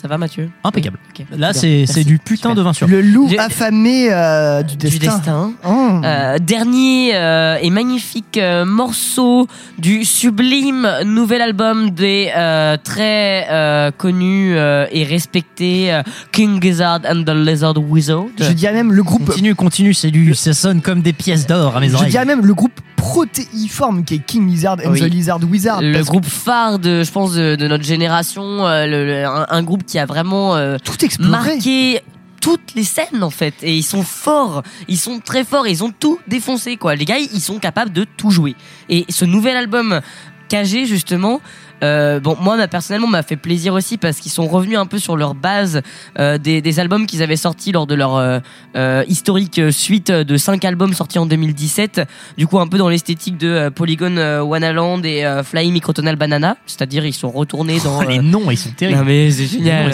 Ça va, Mathieu Impeccable. Oui, ok. Là, c'est du putain de vin sur. Le loup affamé euh, du Du destin. destin. Oh. Euh, dernier euh, et magnifique euh, morceau du sublime nouvel album des euh, très euh, connus euh, et respectés euh, King Gizzard and the Lizard Wizard. Je dirais même le groupe. Continue, continue, c'est du, ça sonne comme des pièces d'or à mes Je oreilles. dirais même le groupe protéiforme qui est King Lizard and Oui. the Lizard Wizard. le groupe phare de, je pense, de, de notre génération, euh, le- le- un, un groupe qui a vraiment euh, tout exploré. marqué toutes les scènes en fait. Et ils sont forts. Ils sont très forts. Ils ont tout défoncé quoi. Les gars ils sont capables de tout jouer. Et ce nouvel album KG justement euh, bon moi ma- personnellement m'a fait plaisir aussi parce qu'ils sont revenus un peu sur leur base euh, des, des albums qu'ils avaient sortis lors de leur euh, euh, historique euh, suite de 5 albums sortis en 2017 du coup un peu dans l'esthétique de Polygon Wonderland et Flying Microtonal Banana c'est-à-dire ils sont retournés dans Oh, les noms, ils sont terribles. non mais c'est Les génial. noms,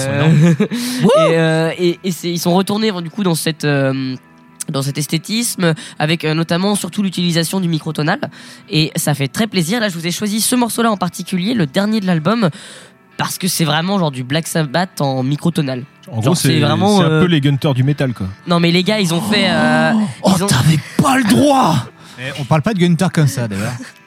ils sont et euh, et, et ils sont retournés du coup dans cette euh, dans cet esthétisme avec euh, notamment surtout l'utilisation du microtonal et ça fait très plaisir. Là, je vous ai choisi ce morceau-là en particulier, le dernier de l'album. Parce que c'est vraiment genre du Black Sabbath en microtonal. En gros, c'est vraiment. c'est un euh, peu les Gunters du métal, quoi. Non mais les gars, ils ont fait. euh, Oh, ils ont- t'avais pas le droit Eh, on parle pas de Gunter comme ça d'ailleurs.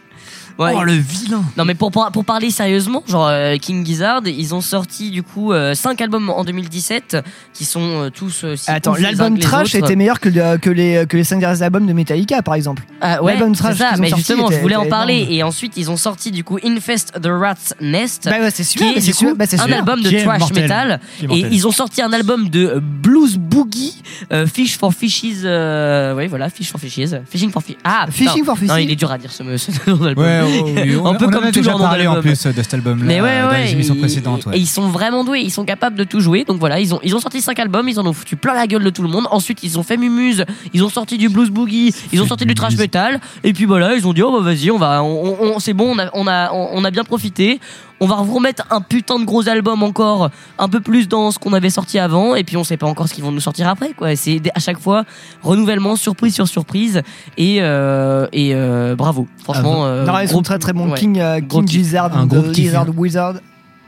Ouais. Oh, le vilain Non mais pour, pour, pour parler sérieusement, genre euh, King Gizzard, ils ont sorti du coup 5 albums en 2017 qui sont euh, tous euh, si Attends, l'album Trash était meilleur que, que les que les 5 derniers albums de Metallica par exemple. Ah ouais, L'album c'est Trash ça, mais justement, je était- voulais en parler. énorme. Et ensuite, ils ont sorti du coup Infest the Rat's Nest, Bah ouais, c'est qui celui-là, est bah, du coup celui-là, bah, c'est un celui-là. album de Qui est thrash mortel. metal. Qui est Et ils ont sorti un album de euh, blues boogie, euh, Fish for Fishes. Euh, oui, voilà, Fish for Fishes, Fishing for Fishes. Ah, Fishing for Fishes. Non, il est dur à dire ce, ce nom d'album. Ouais, on, Un peu on en comme a tout déjà leur nom parlé en plus de cet album-là Mais ouais, dans ouais, les émissions ils- précédentes. ouais. Et ils sont vraiment doués, ils sont capables de tout jouer. Donc voilà, ils ont, ils ont sorti 5 albums, ils en ont foutu plein la gueule de tout le monde. Ensuite, ils ont fait Mumuse, ils ont sorti du blues boogie, ils ont sorti du trash metal. Et puis voilà, ils ont dit, oh bah vas-y, on va, on, on- c'est bon, on a, on, a, on, on a bien profité. On va vous remettre un putain de gros album encore, un peu plus dans ce qu'on avait sorti avant. Et puis on sait pas encore ce qu'ils vont nous sortir après, quoi. C'est à chaque fois renouvellement, surprise sur surprise. Et, euh, et euh, bravo, franchement. euh, Non, ils sont gros- très très bons. ouais. King, euh, Gros King. Gizzard, Un and gros the kiff. Lizard Wizard.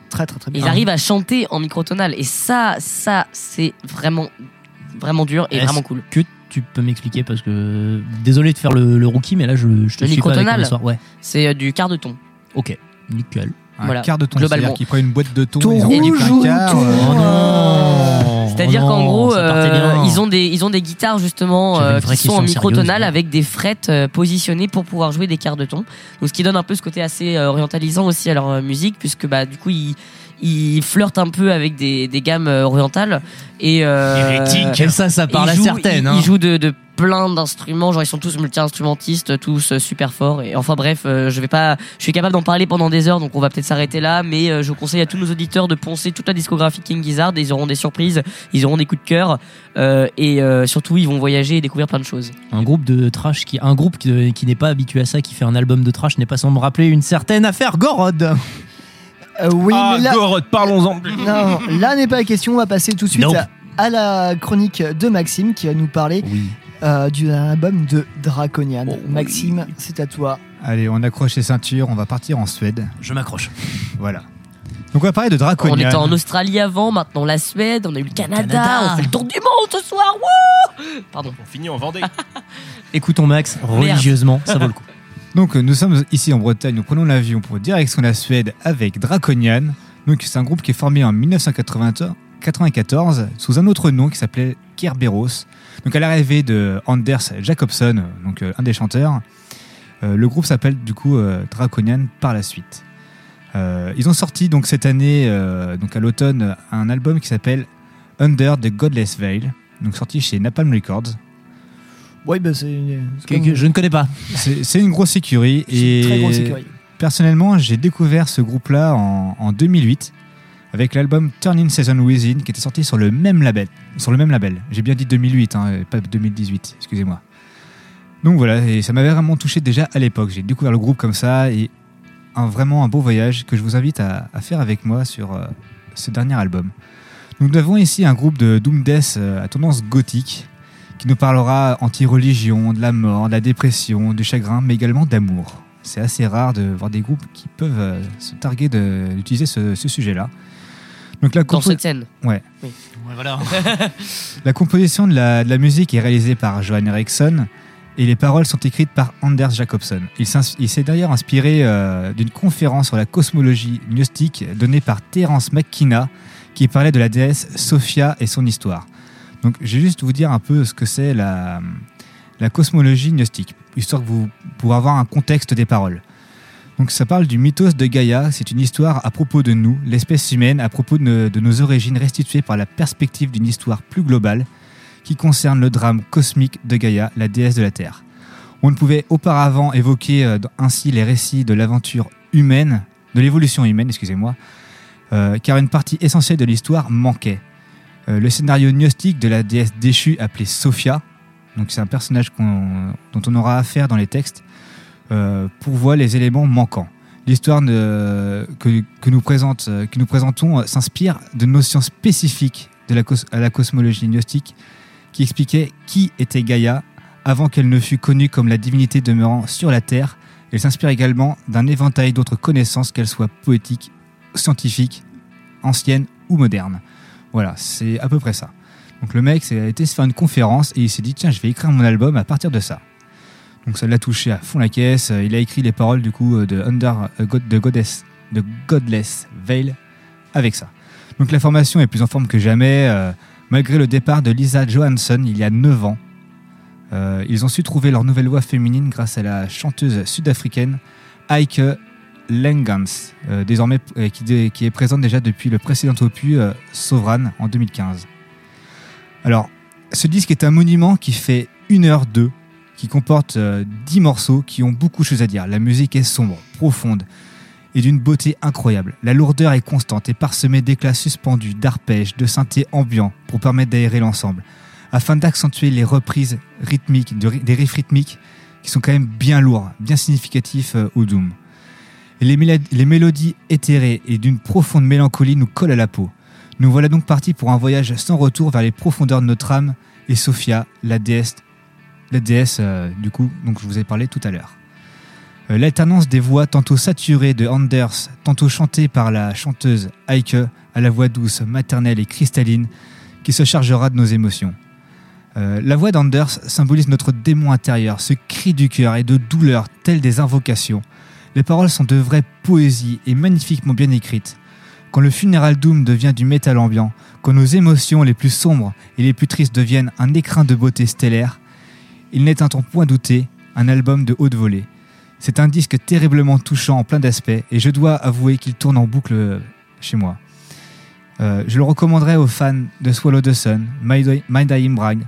Très très très bien. Ils arrivent à chanter en microtonal et ça, ça, c'est vraiment, vraiment dur et vraiment cool. Que tu peux m'expliquer parce que désolé de faire le, le rookie, mais là je, je te Le suis pas avec. Ouais, C'est euh, du quart de ton. ok, nickel. Un Voilà, quart de ton, globalement. c'est-à-dire qu'il prend une boîte de thon, en rouge un quart, euh, Oh non C'est-à-dire Oh qu'en gros, euh, ils ont des, ils ont des guitares justement euh, qui sont en microtonal avec des frettes euh, positionnées pour pouvoir jouer des quarts de ton. Donc ce qui donne un peu ce côté assez euh, orientalisant aussi à leur euh, musique puisque bah du coup ils ils flirtent un peu avec des, des gammes orientales et euh, Et ça, ça parle à certaines. Ils, hein. ils jouent de, de plein d'instruments, genre ils sont tous multi-instrumentistes, tous euh, super forts. Et enfin bref, euh, je vais pas, je suis capable d'en parler pendant des heures, donc on va peut-être s'arrêter là. Mais euh, je conseille à tous nos auditeurs de poncer toute la discographie King Gizzard. Ils auront des surprises, ils auront des coups de cœur, euh, et euh, surtout ils vont voyager et découvrir plein de choses. Un groupe de trash qui, un groupe qui, qui n'est pas habitué à ça, qui fait un album de trash, n'est pas sans me rappeler une certaine affaire Gorod. Euh, oui, ah, mais là, Gorod, parlons-en. non, là n'est pas la question. On va passer tout de suite Nope. à, à la chronique de Maxime qui va nous parler euh, du album de Draconian. Maxime, c'est à toi. Allez, on accroche les ceintures, on va partir en Suède. Je m'accroche. Voilà. Donc on va parler de Draconian. On était en Australie avant, maintenant la Suède, on a eu le Canada, Canada. on fait le tour du monde ce soir. Wouh Pardon. On finit en Vendée. Écoutons Max religieusement, ça vaut le coup. Donc nous sommes ici en Bretagne, nous prenons l'avion pour direction la Suède avec Draconian. Donc c'est un groupe qui est formé en 1994 sous un autre nom qui s'appelait Kerberos. Donc à l'arrivée de Anders Jacobson, donc euh, un des chanteurs, euh, le groupe s'appelle du coup euh, Draconian par la suite. Euh, ils ont sorti donc cette année, euh, donc à l'automne, un album qui s'appelle Under the Godless Veil, donc sorti chez Napalm Records. Oui, bah c'est. Que- comme- que je ne connais pas. C'est une grosse écurie. C'est une Et très grosse écurie. personnellement, j'ai découvert ce groupe-là en, en 2008 avec l'album Turn in Season Within qui était sorti sur le même label. Sur le même label. J'ai bien dit 2008, hein, pas 2018, excusez-moi. Donc voilà, et ça m'avait vraiment touché déjà à l'époque. J'ai découvert le groupe comme ça et un, vraiment un beau voyage que je vous invite à, faire avec moi sur euh, ce dernier album. Nous avons ici un groupe de Doom Death euh, à tendance gothique qui nous parlera anti-religion, de la mort, de la dépression, du chagrin, mais également d'amour. C'est assez rare de voir des groupes qui peuvent euh, se targuer d'utiliser ce sujet-là. Donc la Dans cette scène. Ouais. Oui. voilà. La composition de la, de la musique est réalisée par Johan Eriksson et les paroles sont écrites par Anders Jacobson. Il s'est d'ailleurs inspiré euh, d'une conférence sur la cosmologie gnostique donnée par Terence McKenna qui parlait de la déesse Sophia et son histoire. Donc je vais juste vous dire un peu ce que c'est la, la cosmologie gnostique, histoire que vous pourrez avoir un contexte des paroles. Donc ça parle du mythos de Gaïa, c'est une histoire à propos de nous, l'espèce humaine, à propos de nos, origines restituées par la perspective d'une histoire plus globale qui concerne le drame cosmique de Gaïa, la déesse de la Terre. On ne pouvait auparavant évoquer euh, ainsi les récits de l'aventure humaine, de l'évolution humaine, excusez-moi, euh, car une partie essentielle de l'histoire manquait. Euh, le scénario gnostique de la déesse déchue appelée Sophia, donc c'est un personnage dont on aura affaire dans les textes, euh, pourvoit les éléments manquants. L'histoire euh, que nous présentons euh, s'inspire de notions spécifiques de la, à la cosmologie gnostique qui expliquait qui était Gaïa avant qu'elle ne fût connue comme la divinité demeurant sur la Terre. Elle s'inspire également d'un éventail d'autres connaissances, qu'elles soient poétiques, scientifiques, anciennes ou modernes. Voilà, c'est à peu près ça. Donc le mec a été se faire une conférence et il s'est dit tiens je vais écrire mon album à partir de ça. Donc ça l'a touché à fond la caisse. Il a écrit les paroles du coup de Under a God, de Goddess, de Godless Veil avec ça. Donc la formation est plus en forme que jamais. euh, malgré le départ de Lisa Johansson il y a 9 ans, euh, ils ont su trouver leur nouvelle voix féminine grâce à la chanteuse sud-africaine Heike Lengans, euh, désormais euh, qui, est présente déjà depuis le précédent opus euh, Sovereign en 2015. Alors, ce disque est un monument qui fait 1h02, qui comporte euh, 10 morceaux qui ont beaucoup de choses à dire. La musique est sombre, profonde et d'une beauté incroyable. La lourdeur est constante et parsemée d'éclats suspendus, d'arpèges, de synthés ambiants pour permettre d'aérer l'ensemble, afin d'accentuer les reprises rythmiques, des riffs rythmiques qui sont quand même bien lourds, bien significatifs euh, au Doom. Les, les mélodies éthérées et d'une profonde mélancolie nous collent à la peau. Nous voilà donc partis pour un voyage sans retour vers les profondeurs de notre âme et Sophia, la déesse, la déesse euh, du coup, donc je vous ai parlé tout à l'heure. Euh, L'alternance des voix tantôt saturées de Anders, tantôt chantées par la chanteuse Heike à la voix douce, maternelle et cristalline qui se chargera de nos émotions. Euh, la voix d'Anders symbolise notre démon intérieur, ce cri du cœur et de douleur tel des invocations. Les paroles sont de vraies poésies et magnifiquement bien écrites. Quand le funeral doom devient du métal ambiant, quand nos émotions les plus sombres et les plus tristes deviennent un écrin de beauté stellaire, il n'est un temps point douter un album de haute volée. C'est un disque terriblement touchant en plein d'aspects et je dois avouer qu'il tourne en boucle euh, chez moi. Euh, je le recommanderais aux fans de Swallow the Sun, My, My Dying Bride,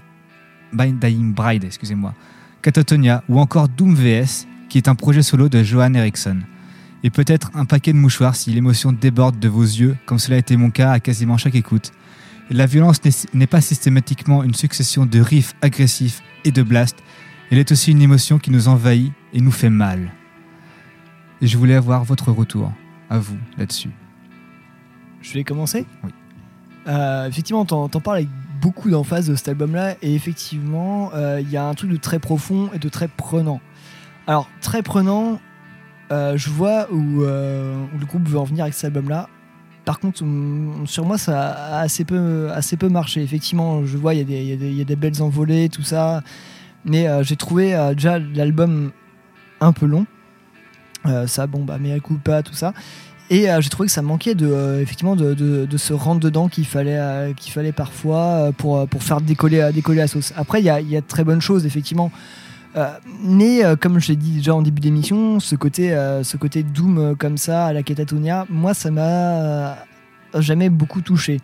by Dying Bride, excusez-moi, Catatonia ou encore Doom VS, qui est un projet solo de Johan Eriksson. Et peut-être un paquet de mouchoirs si l'émotion déborde de vos yeux, comme cela a été mon cas à quasiment chaque écoute. La violence n'est- pas systématiquement une succession de riffs agressifs et de blasts, elle est aussi une émotion qui nous envahit et nous fait mal. Et je voulais avoir votre retour, à vous, là-dessus. Je vais commencer? Oui. Euh, effectivement, t'en t'en parles avec beaucoup d'emphase de cet album-là, et effectivement, euh, il y a un truc de très profond et de très prenant. Alors, très prenant, euh, je vois où, où le groupe veut en venir avec cet album-là. Par contre, sur moi, ça a assez peu, assez peu marché. Effectivement, je vois, il y, a des- il y a des- belles envolées, tout ça. Mais euh, j'ai trouvé euh, déjà l'album un peu long. Euh, ça, bon, bah, mea culpa, tout ça. Et j'ai trouvé que ça manquait de, effectivement de, rendre dedans qu'il fallait, parfois pour, faire décoller, décoller la sauce. Après, il y a, y a de très bonnes choses, effectivement. Euh, mais euh, comme je l'ai dit déjà en début d'émission, ce côté, euh, ce côté Doom comme ça à la Catatonia, moi ça m'a jamais beaucoup touché.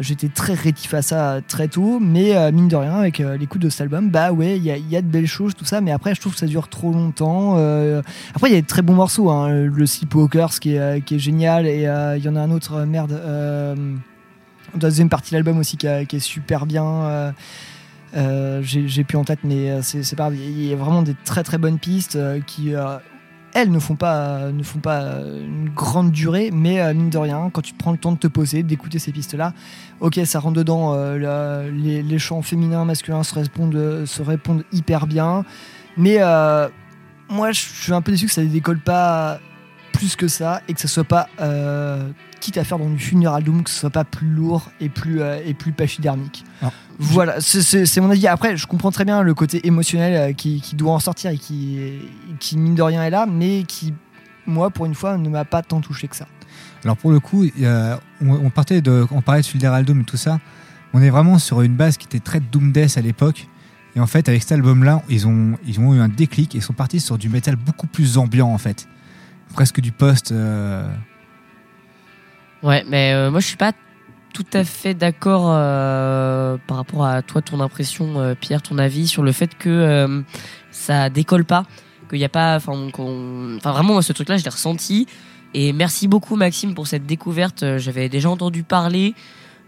J'étais très rétif à ça très tôt, mais mine de rien, avec l'écoute de cet album, bah ouais, il y a, de belles choses, tout ça, mais après je trouve que ça dure trop longtemps. Après, il y a de très bons morceaux, hein, le Sleepwalkers qui est, qui est génial, et il y en a un autre, merde, deuxième partie de l'album aussi qui est super bien. Euh, J'ai plus en tête, mais euh, c'est pas. Il y a vraiment des très très bonnes pistes euh, qui, elles, ne font pas, ne font pas une grande durée, mais mine de rien, quand tu prends le temps de te poser, d'écouter ces pistes-là, ok, ça rentre dedans. les, chants féminins, masculins se répondent, se répondent hyper bien, mais moi, je suis un peu déçu que ça ne décolle pas plus que ça et que ça soit pas, euh, quitte à faire dans du funeral doom, que ce soit pas plus lourd et plus, euh, et plus pachydermique. Alors, Voilà, c'est- mon avis. Après, je comprends très bien le côté émotionnel euh, qui, qui doit en sortir et qui, qui, mine de rien, est là, mais qui, moi, pour une fois, ne m'a pas tant touché que ça. Alors pour le coup, on, on partait de, on parlait de Fulderal Doom et tout ça. On est vraiment sur une base qui était très Doom Death à l'époque. Et en fait, avec cet album-là, ils ont, ils ont eu un déclic et sont partis sur du métal beaucoup plus ambiant en fait. Presque du post. euh, Ouais, mais euh, moi je suis pas tout à fait d'accord euh, par rapport à toi, ton impression, Pierre, ton avis sur le fait que ça décolle pas, qu'il n'y a pas, enfin, vraiment ce truc-là, je l'ai ressenti. Et merci beaucoup Maxime pour cette découverte. J'avais déjà entendu parler,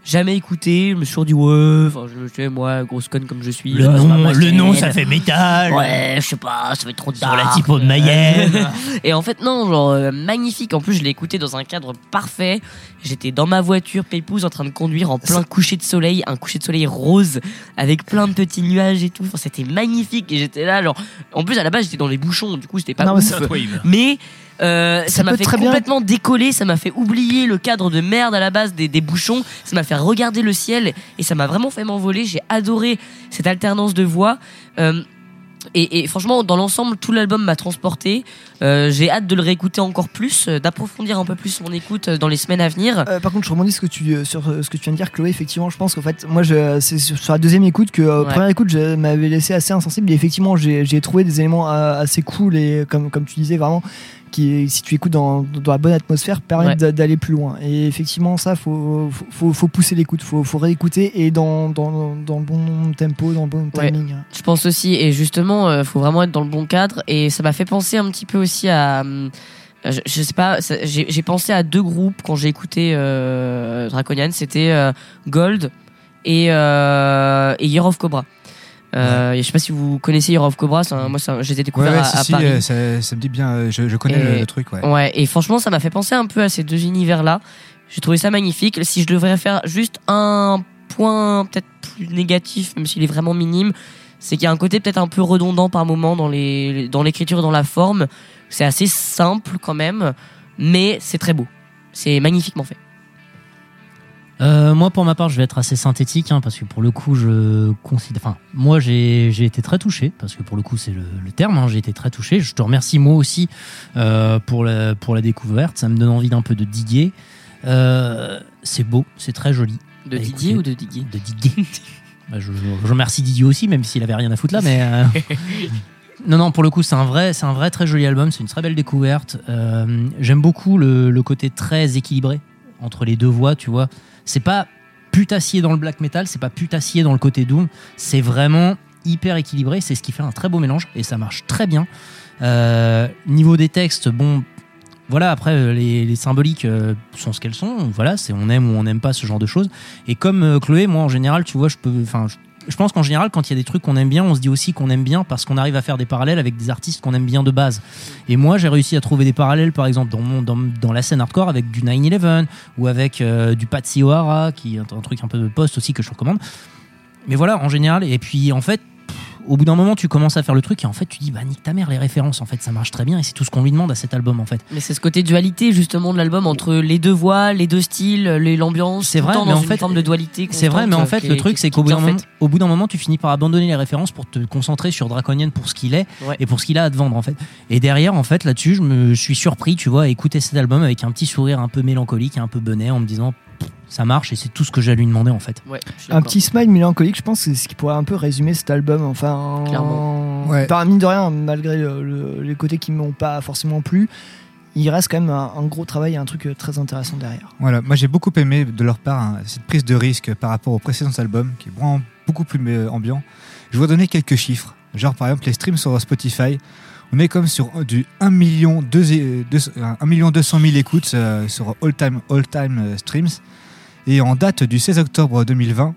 jamais écouté. Je me suis toujours dit ouais, enfin je sais moi, grosse conne comme je suis. Le je passe nom- le nom, ça fait métal. Ouais, je sais pas, ça fait trop Sur la typo de Mayenne. Et en fait, non, genre euh, magnifique. En plus, je l'ai écouté dans un cadre parfait. J'étais dans ma voiture, Pépouze, en train de conduire en plein coucher de soleil, un coucher de soleil rose avec plein de petits nuages et tout. Enfin, c'était magnifique. Et j'étais là, genre. En plus, à la base, j'étais dans les bouchons, du coup, c'était pas Non, mais ouf. Mais euh, Ça ça m'a fait très bien- complètement décoller, ça m'a fait oublier le cadre de merde à la base des, des bouchons, ça m'a fait regarder le ciel et ça m'a vraiment fait m'envoler. J'ai adoré cette alternance de voix. Euh, et, et franchement, dans l'ensemble, tout l'album m'a transporté. Euh, J'ai hâte de le réécouter encore plus, d'approfondir un peu plus mon écoute dans les semaines à venir. Euh, par contre, je rebondis ce que tu, sur ce que tu viens de dire, Chloé. Effectivement, je pense qu'en fait, moi, c'est sur, sur la deuxième écoute que, euh, Ouais. première écoute, je m'avais laissé assez insensible. Et effectivement, j'ai trouvé des éléments assez cool et, comme, comme tu disais, vraiment, qui, si tu écoutes dans, dans la bonne atmosphère, permettent Ouais. d'a- d'aller plus loin. Et effectivement, ça, faut, faut, faut, pousser l'écoute, faut, faut réécouter et dans, dans, dans le bon tempo, dans le bon Ouais. timing. Je pense aussi, et justement, euh, faut vraiment être dans le bon cadre. Et ça m'a fait penser un petit peu aussi à. hum, je, je sais pas, j'ai j'ai pensé à deux groupes quand j'ai écouté euh, Draconian. C'était euh, Gold et, euh, et Year of Cobra. Euh, Je sais pas si vous connaissez Year of Cobra, un- moi ça- je les ai Ouais, découverts ouais, à, si, à si, Paris. euh, ça, ça me dit bien. euh, Je, je connais Et- le, le truc, ouais. Ouais, et franchement, ça m'a fait penser un peu à ces deux univers-là. J'ai trouvé ça magnifique. Si je devrais faire juste un point peut-être plus négatif, même s'il est vraiment minime, c'est qu'il y a un côté peut-être un peu redondant par moment dans les dans l'écriture et dans la forme. C'est assez simple quand même, mais c'est très beau. C'est magnifiquement fait. Euh, moi, pour ma part, je vais être assez synthétique hein, parce que pour le coup, je considère. Enfin, moi, j'ai été très touché parce que pour le coup, c'est le, le terme. hein, j'ai été très touché. Je te remercie moi aussi euh, pour la pour la découverte. Ça me donne envie d'un peu de diguer. Euh, c'est beau, c'est très joli. De À Didier ou de Didier De Didier. Bah, je, je- je remercie Didier aussi, même s'il avait rien à foutre là, mais. Non, non, pour le coup, c'est un vrai, c'est un vrai très joli album. C'est une très belle découverte. Euh, J'aime beaucoup le, le côté très équilibré entre les deux voix. Tu vois, c'est pas putassier dans le black metal, c'est pas putassier dans le côté doom. C'est vraiment hyper équilibré. C'est ce qui fait un très beau mélange et ça marche très bien. Euh, niveau des textes, bon, voilà, après euh, les, symboliques euh, sont ce qu'elles sont. Voilà, c'est on aime ou on n'aime pas ce genre de choses. Et comme Chloé, moi en général, tu vois, je peux, enfin, je, pense qu'en général, quand il y a des trucs qu'on aime bien, on se dit aussi qu'on aime bien parce qu'on arrive à faire des parallèles avec des artistes qu'on aime bien de base. Et moi, j'ai réussi à trouver des parallèles, par exemple, dans, mon, dans, dans la scène hardcore avec du 9-11 ou avec euh, du Patsy O'Hara, qui est un, un truc un peu de post aussi que je recommande. Mais voilà, en général. Et puis, en fait, au bout d'un moment, tu commences à faire le truc et en fait, tu dis, bah, nique ta mère, les références, en fait, ça marche très bien et c'est tout ce qu'on lui demande à cet album, en fait. Mais c'est ce côté dualité justement de l'album entre les deux voix, les deux styles, les- l'ambiance. C'est tout le vrai, temps mais dans en une fait, forme de dualité. C'est vrai, mais en fait, le truc, c'est qu'au bout, d'un moment- au bout d'un moment, tu finis par abandonner les références pour te concentrer sur Draconian pour ce qu'il est et pour ce qu'il a à te vendre, en fait. Et derrière, en fait, là-dessus, je me suis surpris, tu vois, à écouter cet album avec un petit sourire un peu mélancolique, un peu benet, en me disant, ça marche et c'est tout ce que j'ai à lui demander, en fait. Ouais, Un petit smile mélancolique, je pense, c'est ce qui pourrait un peu résumer cet album. Enfin, Clairement. Ouais. Par mine de rien, malgré le- le- les côtés qui m'ont pas forcément plu, il reste quand même un, un gros travail et un truc euh, très intéressant derrière. Voilà, moi j'ai beaucoup aimé de leur part hein, cette prise de risque par rapport aux précédents albums, qui est vraiment beaucoup plus euh, ambiant. Je vais vous donner quelques chiffres. Genre par exemple les streams sur Spotify, on est comme sur du 1 million, 2, 1 million 200 000 écoutes euh, sur all time, all time euh, streams. Et en date du 16 octobre 2020,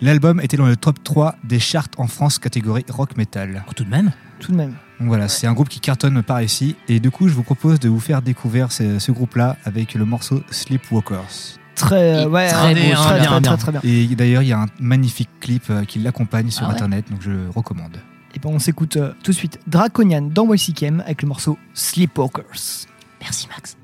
l'album était dans le top 3 des charts en France catégorie rock metal. tout de même Tout de même. Donc voilà, c'est un groupe qui cartonne par ici. Et du coup, je vous propose de vous faire découvrir ce, ce groupe-là avec le morceau Sleepwalkers. Très, euh, ouais, très bien, très, bien, très, bien. très, très bien. Et d'ailleurs, il y a un magnifique clip qui l'accompagne sur Ah ouais internet, donc je le recommande. Et ben on s'écoute euh, tout de suite Draconian dans YCKM avec le morceau Sleepwalkers. Merci, Max.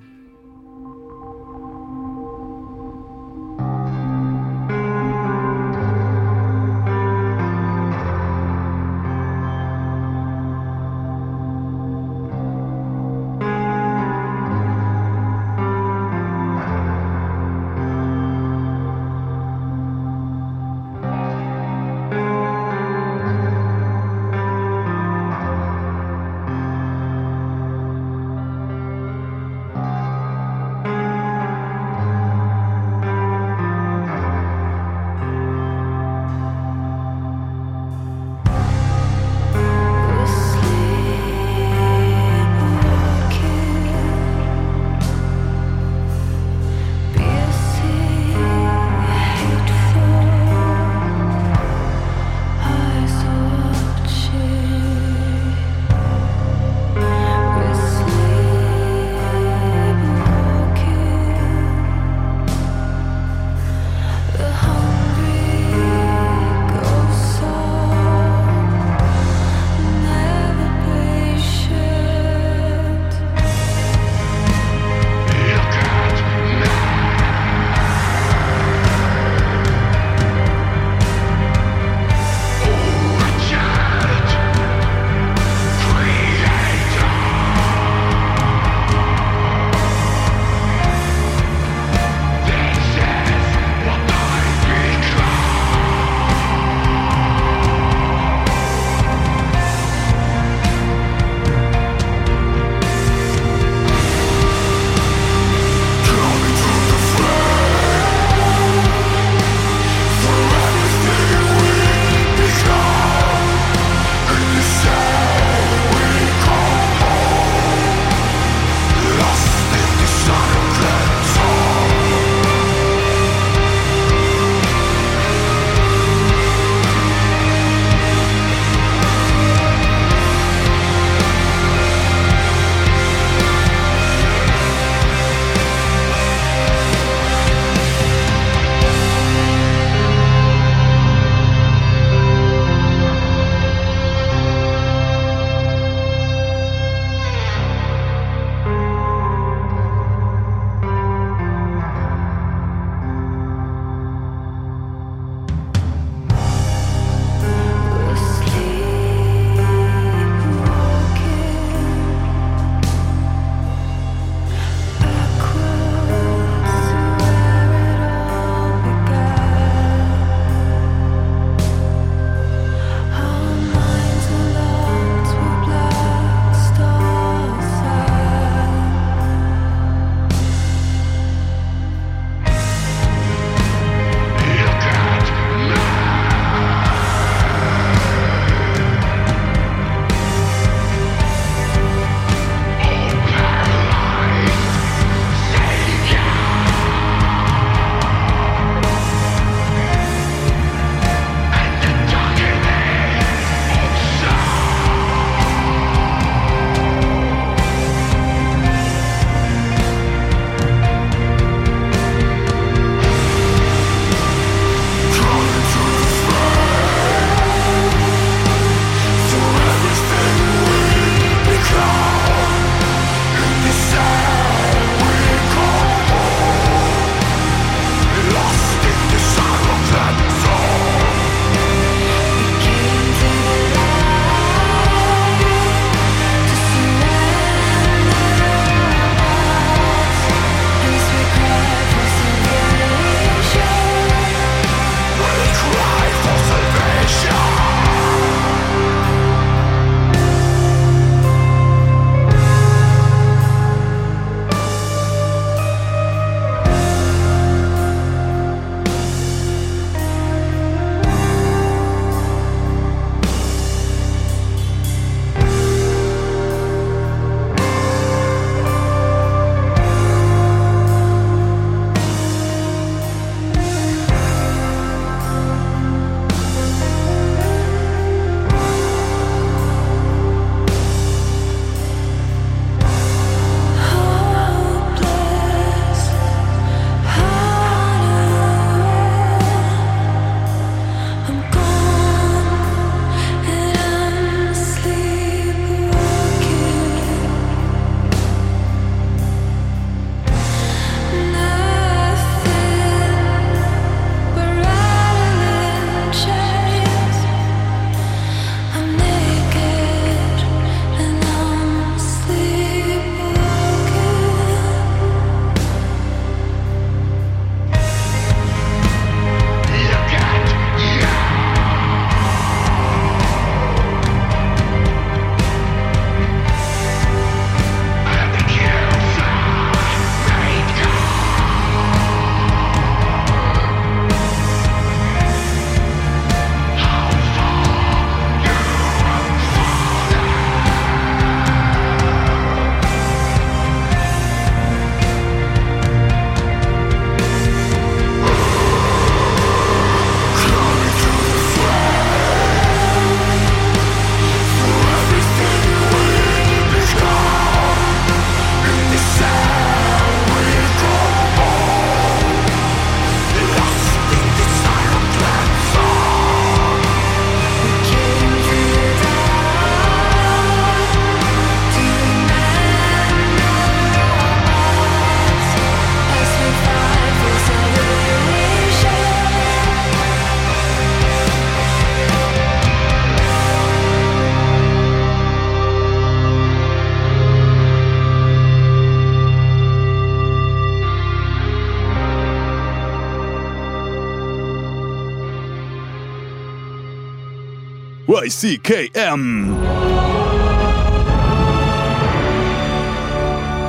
YCKM.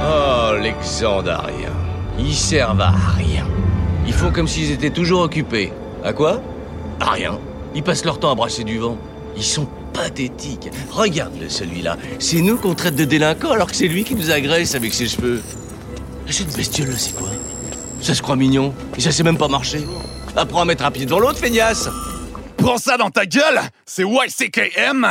Oh, les Xandariens. Ils servent à rien. Ils font comme s'ils étaient toujours occupés. À quoi? À rien. Ils passent leur temps à brasser du vent. Ils sont pathétiques. Regarde-le, celui-là. C'est nous qu'on traite de délinquants alors que c'est lui qui nous agresse avec ses cheveux. Cette bestiole-là, c'est quoi? Ça se croit mignon. Et ça sait même pas marcher. Apprends à mettre un pied devant l'autre, feignasse Prends ça dans ta gueule, c'est YCKM.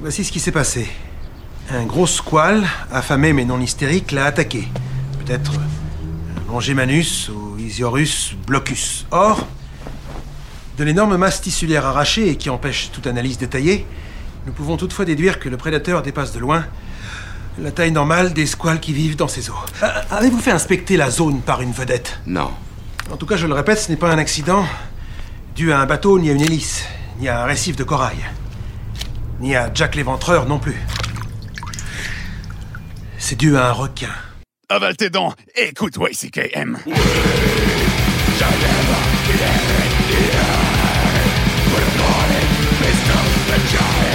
Voici ce qui s'est passé. Un gros squale, affamé mais non hystérique, l'a attaqué. Peut-être un Longimanus ou Isiorus blocus. Or, de l'énorme masse tissulaire arrachée et qui empêche toute analyse détaillée, nous pouvons toutefois déduire que le prédateur dépasse de loin la taille normale des squales qui vivent dans ces eaux. Euh, Avez-vous fait inspecter la zone par une vedette? Non. En tout cas, je le répète, ce n'est pas un accident dû à un bateau, ni à une hélice, ni à un récif de corail, ni à Jack l'éventreur non plus. C'est dû à un requin. Avale tes dents, écoute YCKM. By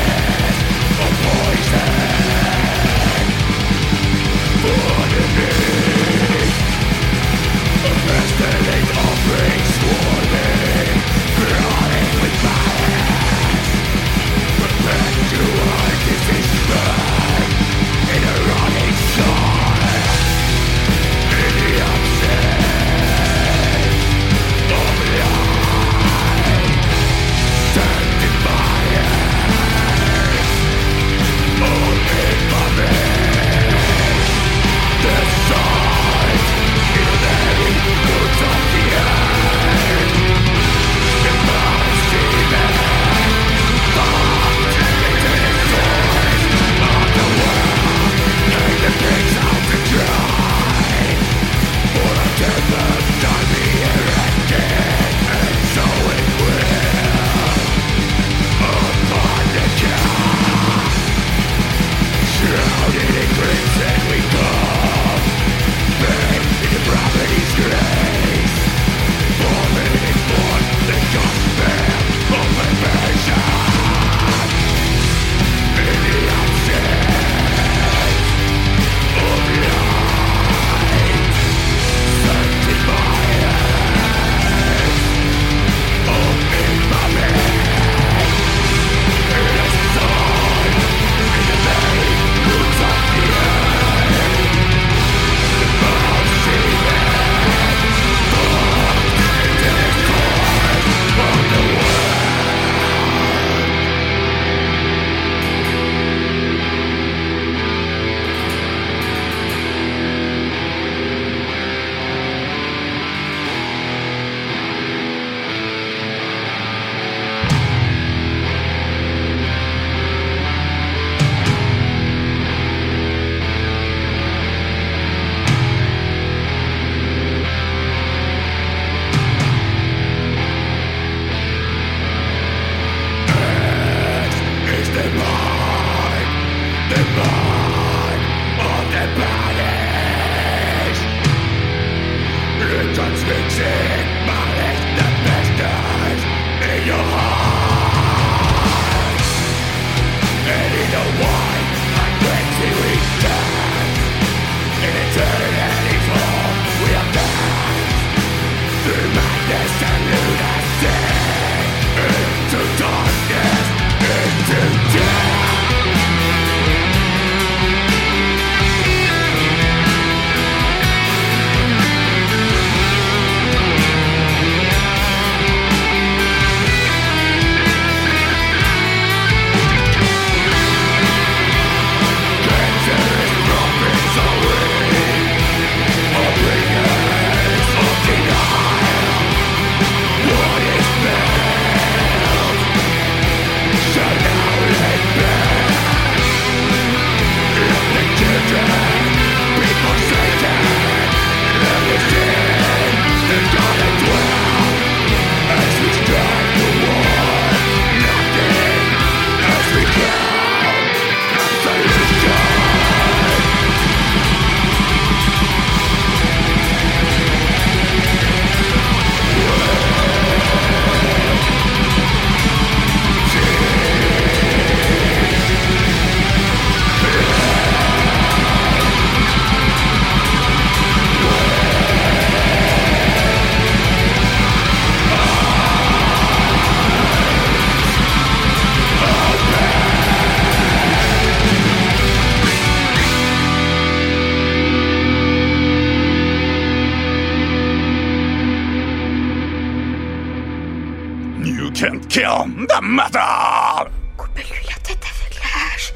kill the metal! Coupez-lui la tête avec la hache.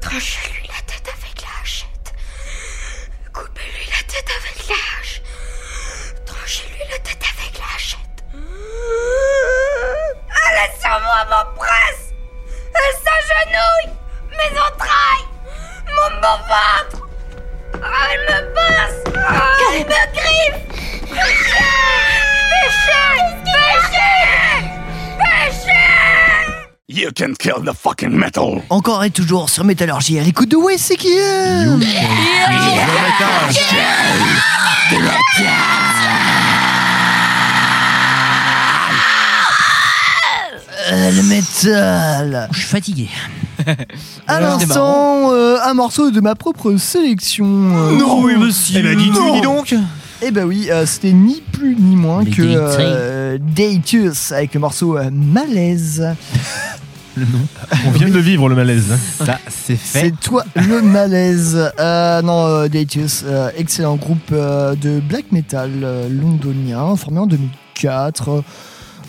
Tranchez-lui can kill the fucking metal! Encore et toujours sur Métallurgie à l'écoute de Ouais, c'est qui est Euh, Le métal Je suis fatigué. À l'instant, euh, un morceau de ma propre sélection. euh, Non, oui, monsieur. Eh ben, dis-tu, Non. dis donc Eh ben oui, euh, c'était ni plus ni moins Les que euh, Daytus avec le morceau euh, Malaise. On vient de le vivre, le malaise. hein. Ça, c'est fait. C'est toi le malaise. Euh, non, euh, euh, excellent groupe euh, de black metal londonien formé en 2004.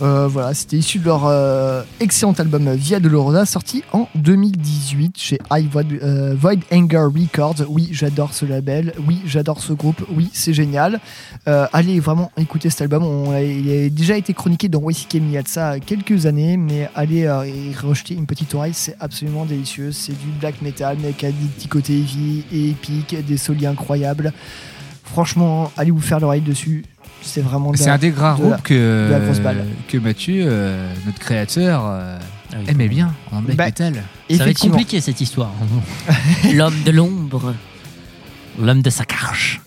Euh, voilà, c'était issu de leur euh, excellent album Via Dolorosa sorti en 2018 chez High Void, euh, Void Anger Records. Oui, j'adore ce label. Oui, j'adore ce groupe. Oui, c'est génial. Allez vraiment écouter cet album. Il a déjà été chroniqué dans YCK il y a de ça quelques années, mais allez y rejeter une petite oreille, c'est absolument délicieux. C'est du black metal, mais qui a des petits côtés heavy et épiques, des solis incroyables. Franchement, allez vous faire l'oreille dessus. C'est vraiment C'est un des rares groupes que, Mathieu, euh, notre créateur, euh, Ah oui. aimait bien en black Bah, metal. Ça va être compliqué cette histoire. L'homme de l'ombre. L'homme de sa carche.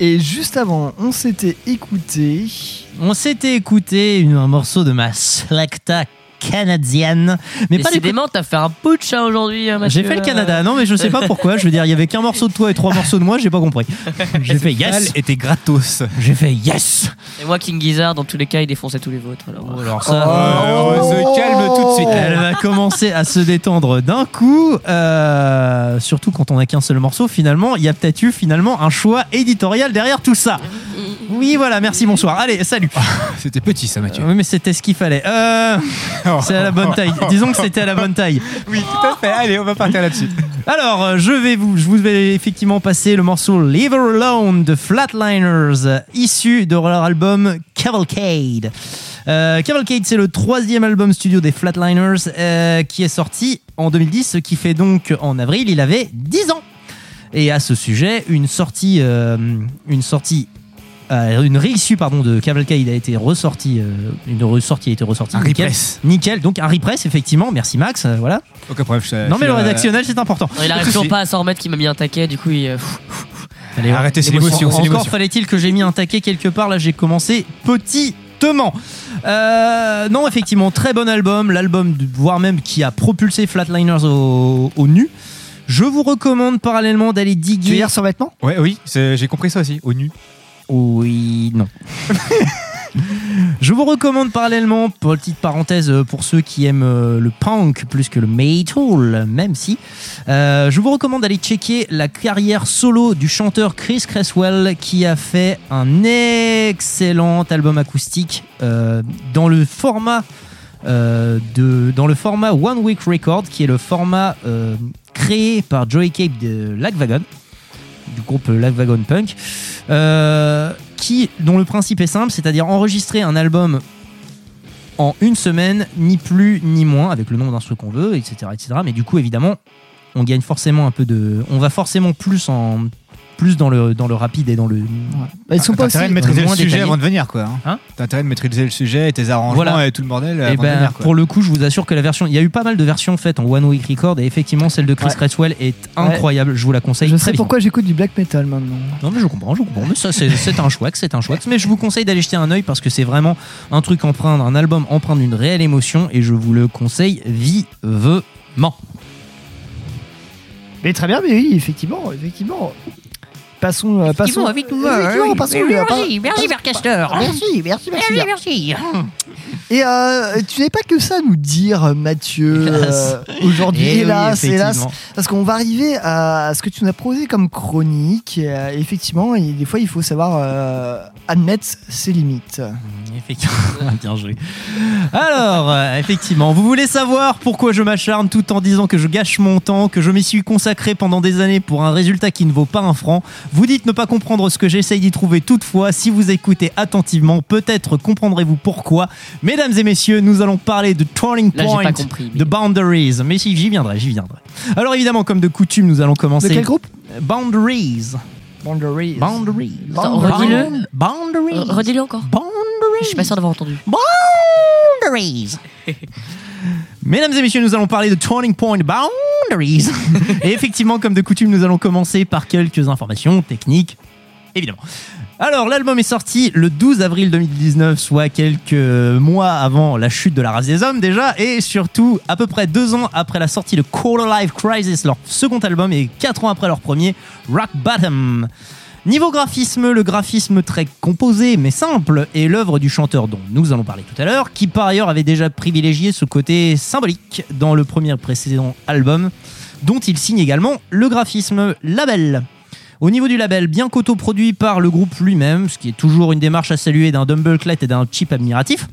Et juste avant, on s'était écouté. On s'était écouté une- un morceau de ma selecta canadienne. Mais pas les Décidément, t'as fait un putsch hein, aujourd'hui, hein, Mathieu. J'ai fait le Canada, non mais je sais pas pourquoi. Je veux dire, il y avait qu'un morceau de toi et trois morceaux de moi, j'ai pas compris. J'ai fait yes. était gratos. J'ai fait yes. Et moi, King Gizzard, dans tous les cas, il défonçait tous les vôtres. Alors, Alors ça, Oh, on se calme tout de suite. Elle va commencer à se détendre d'un coup, euh, surtout quand on a qu'un seul morceau. Finalement, il y a peut-être eu finalement un choix éditorial derrière tout ça. Oui, voilà, merci, bonsoir. Allez, salut. C'était petit ça, Mathieu. Oui, mais c'était ce qu'il fallait. Euh, c'est à la bonne taille. Disons que c'était à la bonne taille. Oui, tout à fait. Allez, on va partir là-dessus. Alors, euh, je vais vous, je vous vais effectivement passer le morceau Leave Her Alone de Flatliners, issu de leur album Cavalcade. Euh, Cavalcade, c'est le troisième album studio des Flatliners euh, qui est sorti en 2010, ce qui fait donc en avril, il avait 10 ans. Et à ce sujet, une sortie, euh, une sortie, euh, une réissue pardon de Cavalcade a été ressortie, euh, une ressortie a été ressortie. Un nickel. repress. Nickel, donc un repress effectivement. Merci Max, euh, voilà. Non mais le rédactionnel c'est important. il arrive toujours pas à s'en remettre qui m'a mis un taquet, du coup, il. euh, Allez, Arrêtez, c'est l'émotion. Encore fallait-il que j'ai mis un taquet quelque part. Là, j'ai commencé petitement. Euh, non, effectivement, très bon album. L'album, voire même qui a propulsé Flatliners au, au nu. Je vous recommande parallèlement d'aller Tu veux diguer. dire sur vêtements? Ouais, oui, j'ai compris ça aussi. Au nu. Oui, non. Je vous recommande parallèlement, petite parenthèse euh, pour ceux qui aiment euh, le punk plus que le metal, même si, euh, je vous recommande d'aller checker la carrière solo du chanteur Chris Cresswell qui a fait un excellent album acoustique dans le format dans le format One Week Record qui est le format créé par Joey Cape de Lagwagon du groupe Lagwagon Punk euh, qui, dont le principe est simple, c'est-à-dire enregistrer un album en une semaine, ni plus ni moins, avec le nombre d'instruments qu'on veut, etc., etc. Mais du coup, évidemment, on gagne forcément un peu de, on va forcément plus en plus dans le dans le rapide et dans le. Bah, ils sont T'as pas intérêt aussi. de maîtriser le sujet détaillé. avant de venir, quoi. hein. Hein T'as intérêt de maîtriser le sujet et tes arrangements Voilà. et tout le bordel Et avant de ben, venir, quoi. pour le coup, je vous assure que la version, il y a eu pas mal de versions faites en One Week Record et effectivement celle de Chris Ouais. Cresswell est incroyable. Je vous la conseille Je très sais vivement. pourquoi j'écoute du black metal maintenant. Non mais je comprends, je comprends. Mais ça c'est un choix, c'est un choix. Mais je vous conseille d'aller jeter un œil parce que c'est vraiment un truc empreint, un album empreint d'une réelle émotion et je vous le conseille vivement. Mais très bien, mais oui, effectivement, effectivement. Passons, euh, passons. avec nous. Merci, merci, pas- Vercaster. Merci, merci, merci. merci. Et euh, tu n'avais pas que ça à nous dire, Mathieu, Hélas. euh, aujourd'hui. Eh oui, hélas, hélas. effectivement. Parce qu'on va arriver à ce que tu nous as proposé comme chronique. Euh, effectivement, et des fois, il faut savoir euh, admettre ses limites. Effectivement, bien joué. Alors, effectivement, vous voulez savoir pourquoi je m'acharne tout en disant que je gâche mon temps, que je m'y suis consacré pendant des années pour un résultat qui ne vaut pas un franc? Vous dites ne pas comprendre ce que j'essaye d'y trouver toutefois. Si vous écoutez attentivement, peut-être comprendrez-vous pourquoi. Mesdames et messieurs, nous allons parler de Turning Là, Point, pas compris, mais- de Boundaries. Mais si, j'y viendrai, j'y viendrai. Alors évidemment, comme de coutume, nous allons commencer. De quel groupe? Boundaries. Boundaries. Boundaries. Attends, redis-le. Boundaries. Re- Redis-le encore. Boundaries. Je suis pas sûr d'avoir entendu. Boundaries. Mesdames et messieurs, nous allons parler de Turning Point Boundaries. et effectivement, comme de coutume, nous allons commencer par quelques informations techniques, évidemment. Alors, l'album est sorti le 12 avril 2019, soit quelques mois avant la chute de la race des hommes déjà, et surtout à peu près deux ans après la sortie de Quarter Life Crisis, leur second album, et quatre ans après leur premier, Rock Bottom. Niveau graphisme, le graphisme très composé mais simple est l'œuvre du chanteur dont nous allons parler tout à l'heure, qui par ailleurs avait déjà privilégié ce côté symbolique dans le premier précédent album, dont il signe également le graphisme label. Au niveau du label, bien qu'autoproduit par le groupe lui-même, ce qui est toujours une démarche à saluer d'un Dumbleclad et d'un chip admiratif.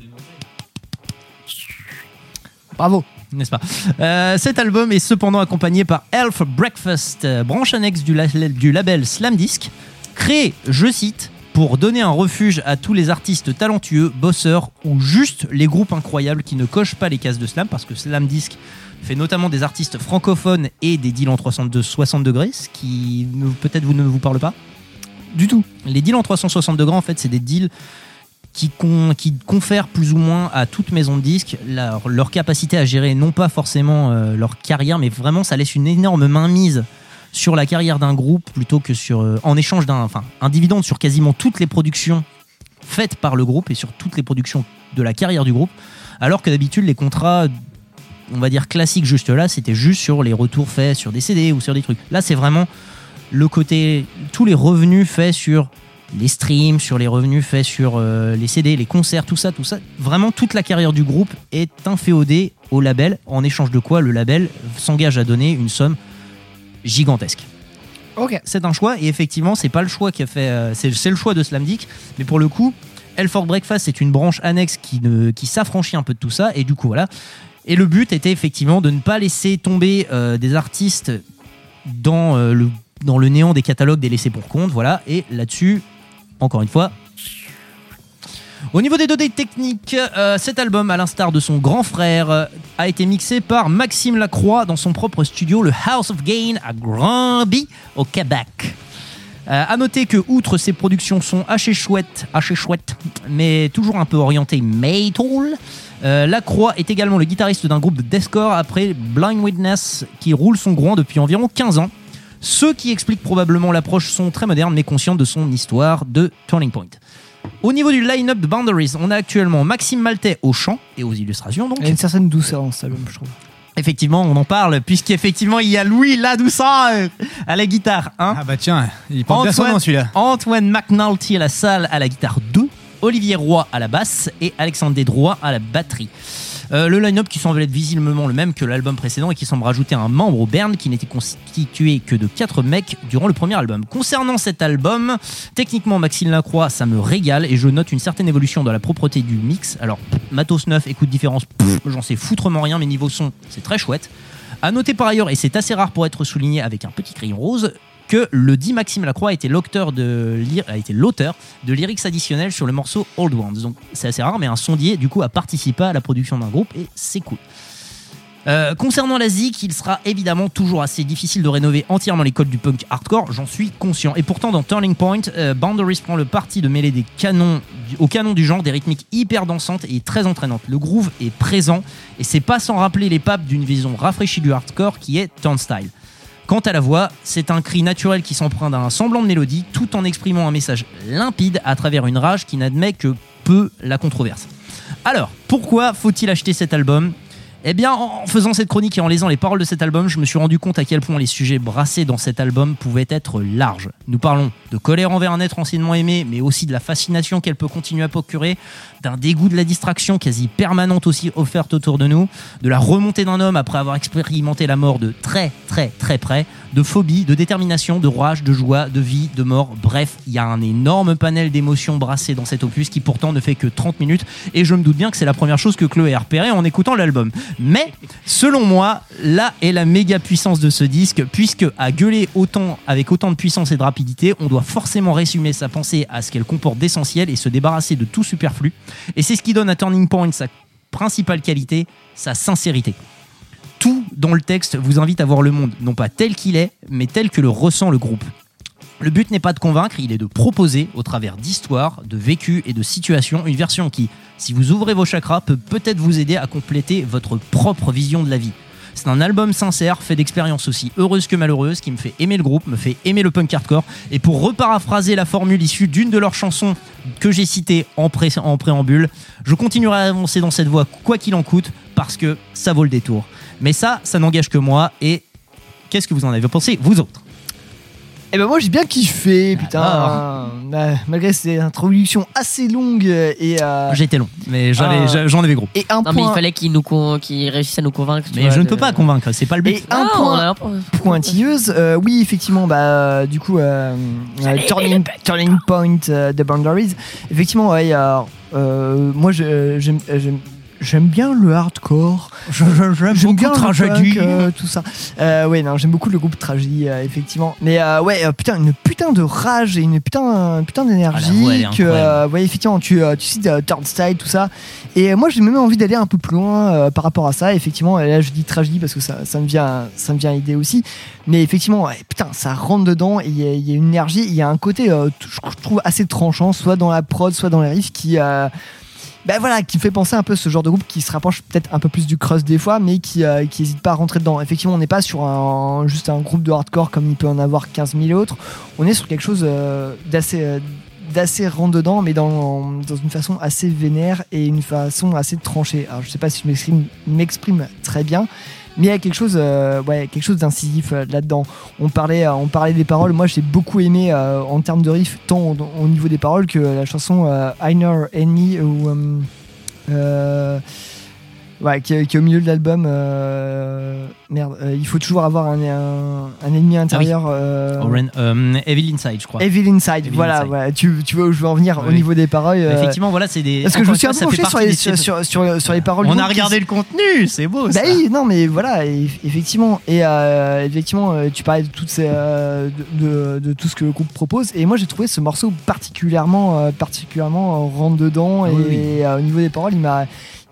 Bravo. N'est-ce pas? Euh, Cet album est cependant accompagné par Elf Breakfast, euh, branche annexe du, la- du label Slamdisk, créé, je cite, pour donner un refuge à tous les artistes talentueux, bosseurs ou juste les groupes incroyables qui ne cochent pas les cases de slam, parce que Slamdisk fait notamment des artistes francophones et des deals en 360 degrés, ce qui peut-être vous ne vous parle pas Du tout. Les deals en 360 degrés, en fait, c'est des deals qui, con- qui confèrent plus ou moins à toute maison de disques leur, leur capacité à gérer non pas forcément euh, leur carrière, mais vraiment ça laisse une énorme mainmise sur la carrière d'un groupe plutôt que sur euh, en échange d'un enfin un dividende sur quasiment toutes les productions faites par le groupe et sur toutes les productions de la carrière du groupe, alors que d'habitude les contrats on va dire classiques juste là, c'était juste sur les retours faits sur des CD ou sur des trucs. Là, c'est vraiment le côté tous les revenus faits sur les streams, sur les revenus faits sur euh, les CD, les concerts, tout ça, tout ça. Vraiment, toute la carrière du groupe est inféodée au label, en échange de quoi le label s'engage à donner une somme gigantesque. Ok. C'est un choix, et effectivement, c'est pas le choix qui a fait. euh, c'est c'est le choix de Slamdick, mais pour le coup, Elford Breakfast, c'est une branche annexe qui, ne, qui s'affranchit un peu de tout ça, et du coup, voilà. Et le but était effectivement de ne pas laisser tomber euh, des artistes dans, euh, le, dans le néant des catalogues des laissés pour compte, voilà. Et là-dessus, encore une fois, au niveau des données techniques, euh, cet album, à l'instar de son grand frère, a été mixé par Maxime Lacroix dans son propre studio, le House of Gain à Granby, au Québec. Euh, à noter que, outre ses productions sont assez chouettes, assez chouettes, mais toujours un peu orientées metal, euh, Lacroix est également le guitariste d'un groupe de deathcore après Blind Witness qui roule son groin depuis environ 15 ans. Ce qui explique probablement l'approche son très moderne mais consciente de son histoire de Turning Point. Au niveau du line-up de Boundaries, on a actuellement Maxime Maltais au chant et aux illustrations donc. Il y a une certaine douceur dans cet album, je trouve. Effectivement, on en parle, puisqu'effectivement, il y a Louis la douceur à la guitare 1. Ah bah tiens, il porte bien son nom celui-là. Antoine McNulty à la salle à la guitare 2, Olivier Roy à la basse et Alexandre Desdroits à la batterie. Euh, le line-up qui semble être visiblement le même que l'album précédent et qui semble rajouter un membre au Bern qui n'était constitué que de 4 mecs durant le premier album. Concernant cet album, techniquement Maxime Lacroix, ça me régale et je note une certaine évolution dans la propreté du mix. Alors, matos 9, écoute différence, j'en sais foutrement rien, mais niveau son, c'est très chouette. À noter par ailleurs, et c'est assez rare pour être souligné avec un petit crayon rose, que le dit Maxime Lacroix a été l'auteur de, lyrics additionnels sur le morceau Old Ones. Donc c'est assez rare, mais un sondier du coup a participé à la production d'un groupe et c'est cool. Euh, concernant la Zik, il sera évidemment toujours assez difficile de rénover entièrement les codes du punk hardcore, j'en suis conscient. Et pourtant, dans Turning Point, euh, Boundaries prend le parti de mêler des canons, au canon du genre des rythmiques hyper dansantes et très entraînantes. Le groove est présent et c'est pas sans rappeler les papes d'une vision rafraîchie du hardcore qui est Turnstile. Quant à la voix, c'est un cri naturel qui s'emprunte d'un semblant de mélodie tout en exprimant un message limpide à travers une rage qui n'admet que peu la controverse. Alors, pourquoi faut-il acheter cet album? Eh bien, en faisant cette chronique et en lisant les paroles de cet album, je me suis rendu compte à quel point les sujets brassés dans cet album pouvaient être larges. Nous parlons de colère envers un être anciennement aimé, mais aussi de la fascination qu'elle peut continuer à procurer, d'un dégoût de la distraction quasi permanente aussi offerte autour de nous, de la remontée d'un homme après avoir expérimenté la mort de très très très près, de phobie, de détermination, de rage, de joie, de vie, de mort. Bref, il y a un énorme panel d'émotions brassées dans cet opus qui pourtant ne fait que 30 minutes et je me doute bien que c'est la première chose que Chloé a repéré en écoutant l'album. Mais selon moi, là est la méga puissance de ce disque puisque à gueuler autant avec autant de puissance et de rapidité, on doit forcément résumer sa pensée à ce qu'elle comporte d'essentiel et se débarrasser de tout superflu. Et c'est ce qui donne à Turning Point sa principale qualité, sa sincérité tout dans le texte vous invite à voir le monde, non pas tel qu'il est, mais tel que le ressent le groupe. Le but n'est pas de convaincre, il est de proposer, au travers d'histoires, de vécus et de situations, une version qui, si vous ouvrez vos chakras, peut peut-être vous aider à compléter votre propre vision de la vie. C'est un album sincère, fait d'expériences aussi heureuses que malheureuses, qui me fait aimer le groupe, me fait aimer le punk hardcore. Et pour reparaphraser la formule issue d'une de leurs chansons que j'ai citée en, pré- en préambule, je continuerai à avancer dans cette voie quoi qu'il en coûte, parce que ça vaut le détour. Mais ça, ça n'engage que moi. Et qu'est-ce que vous en avez pensé, vous autres? Et ben moi j'ai bien kiffé, putain. Ah. euh, malgré ces introductions assez longues et. euh, J'ai été long, mais Ah. j'en avais gros. Et un Non, mais point. il fallait qu'ils nous con- qu'ils réussissent à nous convaincre. Mais vois, je ne de- peux pas convaincre, c'est pas le but. Et un Ah, point a un point. pointilleuse, euh, oui effectivement, bah euh, du coup, euh, euh, turning, turning point euh, The Boundaries. Effectivement, ouais, moi je- j'aime j'aime- bien le hardcore. J'aime bien le Tragédie. punk, euh, tout ça. Euh, ouais, non, j'aime beaucoup le groupe Tragédie, euh, effectivement. Mais euh, ouais, euh, putain, une putain de rage et une putain, putain Ah, d'énergie. euh, ouais, effectivement, tu, euh, tu cites euh, Turnstile, tout ça. Et moi, j'ai même envie d'aller un peu plus loin euh, par rapport à ça. Effectivement, et là, je dis Tragédie parce que ça, ça me vient, ça me vient à l'idée aussi. Mais effectivement, ouais, putain, ça rentre dedans. et Il y, a- il y a une énergie, il y a un côté, euh, je trouve assez tranchant, soit dans la prod, soit dans les riffs, qui euh, ben voilà, qui fait penser un peu ce genre de groupe qui se rapproche peut-être un peu plus du crust des fois, mais qui, euh, qui hésite pas à rentrer dedans. Effectivement, on n'est pas sur un, juste un groupe de hardcore comme il peut en avoir 15 000 autres. On est sur quelque chose euh, d'assez euh, d'assez rentre dedans, mais dans, dans une façon assez vénère et une façon assez tranchée. Alors je sais pas si je m'exprime très bien, mais il y a quelque chose, euh, ouais, quelque chose d'incisif euh, là-dedans. On parlait, euh, on parlait des paroles. Moi, j'ai beaucoup aimé euh, en termes de riff, tant au, au niveau des paroles que la chanson Einer Enemy ou ouais, qui, est- au milieu de l'album. euh, merde, euh, il faut toujours avoir un, un, un ennemi intérieur. euh, Oren- euh, Evil Inside, je crois. Evil Inside, Evil voilà, Inside. voilà. Tu, tu vois où je veux en venir au niveau des paroles. Effectivement, voilà, c'est des. Parce que je me suis un peu penché sur les, sur, sur, sur, sur les paroles. On a qui regardé le contenu, c'est beau. bah ça. oui, non, mais voilà, effectivement. Et effectivement, tu parlais de, toutes ces, de, de- de tout ce que le groupe propose. Et moi, j'ai trouvé ce morceau particulièrement, particulièrement rentre dedans. Oui, et au niveau des paroles, il m'a,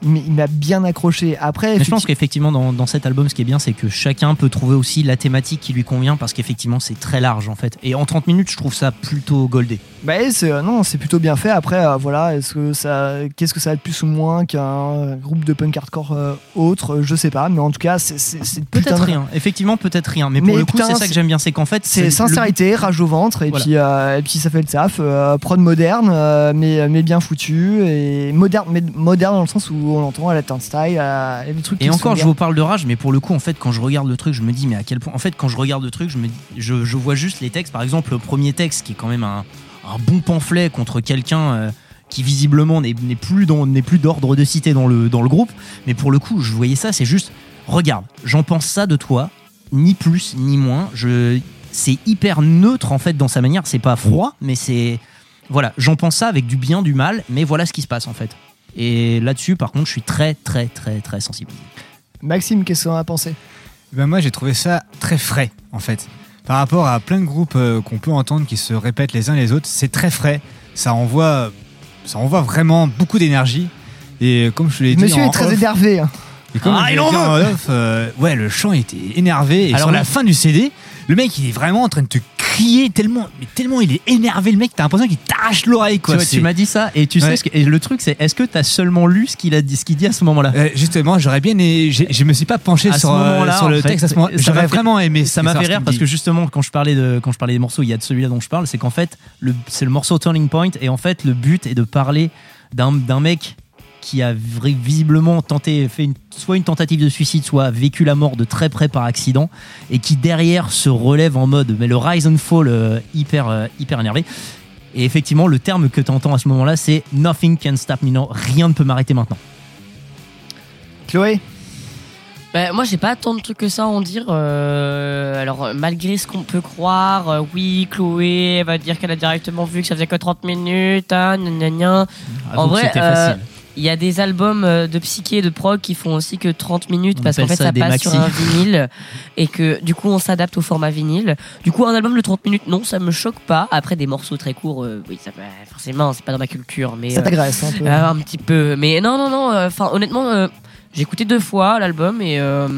il m'a- il m'a bien accroché. Après, Mais je pense qu'effectivement, dans, dans cet album, ce qui est bien, c'est que chacun peut trouver aussi la thématique qui lui convient parce qu'effectivement, c'est très large en fait. Et en 30 minutes, je trouve ça plutôt goldé. Bah, c'est, euh, non, c'est plutôt bien fait. Après, euh, voilà, est-ce que ça, qu'est-ce que ça va être plus ou moins qu'un groupe de punk hardcore euh, autre? Je sais pas, mais en tout cas, c'est, c'est, c'est Peut-être de- rien, effectivement, peut-être rien. Mais, Mais pour le coup, putain, c'est ça que j'aime bien, c'est qu'en fait, C'est sincérité, rage au ventre, et, Voilà. puis, euh, et puis ça fait le taf. prod moderne, mais, mais bien foutu, et moderne, mais moderne dans le sens où on l'entend à la turnstile, à, des trucs Et encore, je vous parle de rage, mais pour le coup, en fait, quand je regarde le truc, je me dis, mais à quel point. En fait, quand je regarde le truc, je, me je, je vois juste les textes. Par exemple, le premier texte, qui est quand même un, un bon pamphlet contre quelqu'un euh, qui visiblement n'est plus n'est plus d'ordre de cité dans le, dans le groupe. Mais pour le coup, je voyais ça, c'est juste, regarde, j'en pense ça de toi, ni plus ni moins. Je, c'est hyper neutre en fait dans sa manière. C'est pas froid, mais c'est voilà, j'en pense ça avec du bien, du mal, mais voilà ce qui se passe en fait. Et là-dessus, par contre, je suis très, très, très, très sensible. Maxime, qu'est-ce qu'on a pensé? Ben moi j'ai trouvé ça très frais en fait. Par rapport à plein de groupes euh, qu'on peut entendre qui se répètent les uns les autres, c'est très frais. Ça envoie, ça envoie vraiment beaucoup d'énergie. Et comme je l'ai dit Monsieur en est très off- énervé. hein. et comme Ah, je il en en off, euh, ouais, le chant était énervé. Et Alors sur la fin du CD, le mec il est vraiment en train de te crier tellement, mais tellement il est énervé le mec, t'as l'impression qu'il t'arrache l'oreille quoi. tu vois, tu m'as dit ça et tu sais ce que, et le truc c'est est-ce que tu as seulement lu ce qu'il a dit ce qu'il dit à ce moment-là? Euh, justement, j'aurais bien j'ai- Je me suis pas penché à sur, euh, sur le fait, texte à ce moment. J'aurais vraiment aimé. ça m'a fait rire parce que justement quand je parlais de quand je parlais des morceaux il y a de celui-là dont je parle c'est qu'en fait c'est le morceau Turning Point et en fait le but est de parler d'un mec qui a visiblement tenté, fait une- soit une tentative de suicide, soit vécu la mort de très près par accident, et qui derrière se relève en mode, mais le rise and fall euh, hyper, euh, hyper énervé. Et effectivement, le terme que tu entends à ce moment-là, c'est Nothing can stop me now. Rien ne peut m'arrêter maintenant. Chloé? Bah, moi, j'ai pas tant de trucs que ça à en dire. euh, alors, malgré ce qu'on peut croire, euh, oui, Chloé elle va dire qu'elle a directement vu que ça faisait que 30 minutes. hein, gna gna en vrai, c'était euh, facile. Il y a des albums euh, de psyché et de prog qui font aussi que 30 minutes On parce qu'en fait ça passe sur un vinyle et que du coup on s'adapte au format vinyle. Du coup, un album de 30 minutes, non, ça me choque pas. Après, des morceaux très courts, euh, oui, ça, bah, forcément, c'est pas dans ma culture. Mais, Ça euh, t'agresse un peu. euh, un petit peu. Mais non, non, non. euh, Enfin, honnêtement, euh, j'ai écouté deux fois l'album et. euh,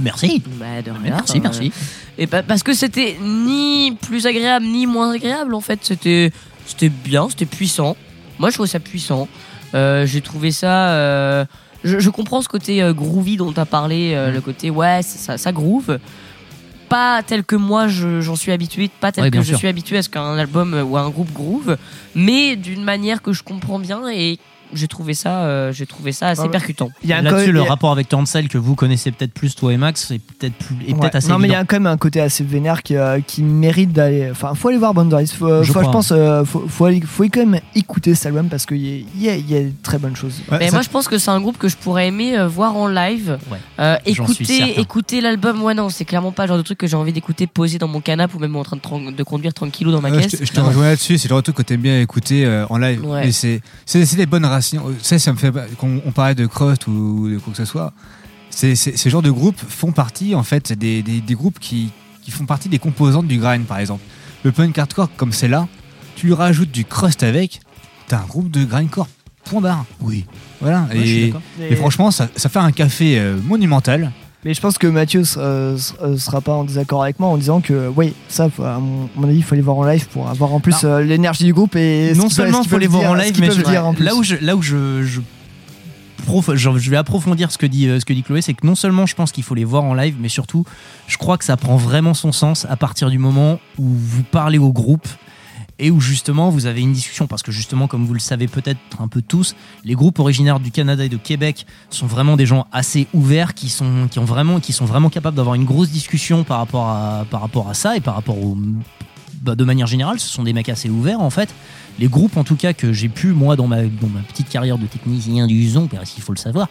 Merci. bah, de rien, Merci, euh, merci. Et pa- parce que c'était ni plus agréable ni moins agréable en fait. C'était c'était bien, c'était puissant. Moi, je trouvais ça puissant. Euh, j'ai trouvé ça. euh, je, je comprends ce côté euh, groovy dont tu as parlé, Mm. le côté ouais, ça, ça groove. Pas tel que moi je- j'en suis habitué, pas tel Ouais, que je suis habitué à ce qu'un album ou un groupe groove, mais d'une manière que je comprends bien et j'ai trouvé ça, euh, j'ai trouvé ça assez ouais. percutant. Il y a un Là-dessus, le il y a- rapport avec Tornsel que vous connaissez peut-être plus, toi et Max, est peut-être plus, est Ouais. peut-être assez non mais il y a quand même un côté assez vénère qui, euh, qui mérite d'aller enfin faut aller voir Boundaries faut, Je faut- crois. pense euh, faut, faut, aller- faut quand même écouter cet album parce qu'il y, y a, il y a de très bonnes choses Mais moi, je pense que c'est un groupe que je pourrais aimer euh, voir en live. Ouais, Euh, écouter, écouter l'album, ouais, non, c'est clairement pas le genre de truc que j'ai envie d'écouter posé dans mon canapé ou même en train de, de conduire tranquillou dans ma Ouais, je caisse. te- je te rejoins là-dessus, c'est le retour que t'aimes bien écouter euh, en live. Ouais. Et c'est c'est c'est des bonnes racines. Ça, ça me fait qu'on on parlait de Crust ou de quoi que ce soit. Ces genres de groupes font partie en fait des, des, des groupes qui, qui font partie des composantes du grind par exemple. Le punk hardcore comme c'est là, tu lui rajoutes du crust avec, t'as un groupe de grindcore. Point barre. Oui. Voilà. Ouais, et, franchement, ça, ça fait un café euh, monumental. Mais je pense que Mathieu sera, sera- sera pas en désaccord avec moi en disant que oui ça à mon, à mon avis il faut aller voir en live pour avoir en plus euh, l'énergie du groupe et non seulement il faut les voir en live, mais je- dire en là où je, là où je, je, je- vais approfondir ce que dit, euh, ce que dit Chloé, c'est que non seulement je pense qu'il faut les voir en live, mais surtout, je crois que ça prend vraiment son sens à partir du moment où vous parlez au groupe et où justement vous avez une discussion parce que justement comme vous le savez peut-être un peu tous les groupes originaires du Canada et de Québec sont vraiment des gens assez ouverts qui sont vraiment capables d'avoir une grosse discussion par rapport à par rapport à ça et par rapport au bah, de manière générale, ce sont des mecs assez ouverts en fait. Les groupes, en tout cas, que j'ai pu, moi, dans ma, dans ma petite carrière de technicien du son, parce qu'il faut le savoir,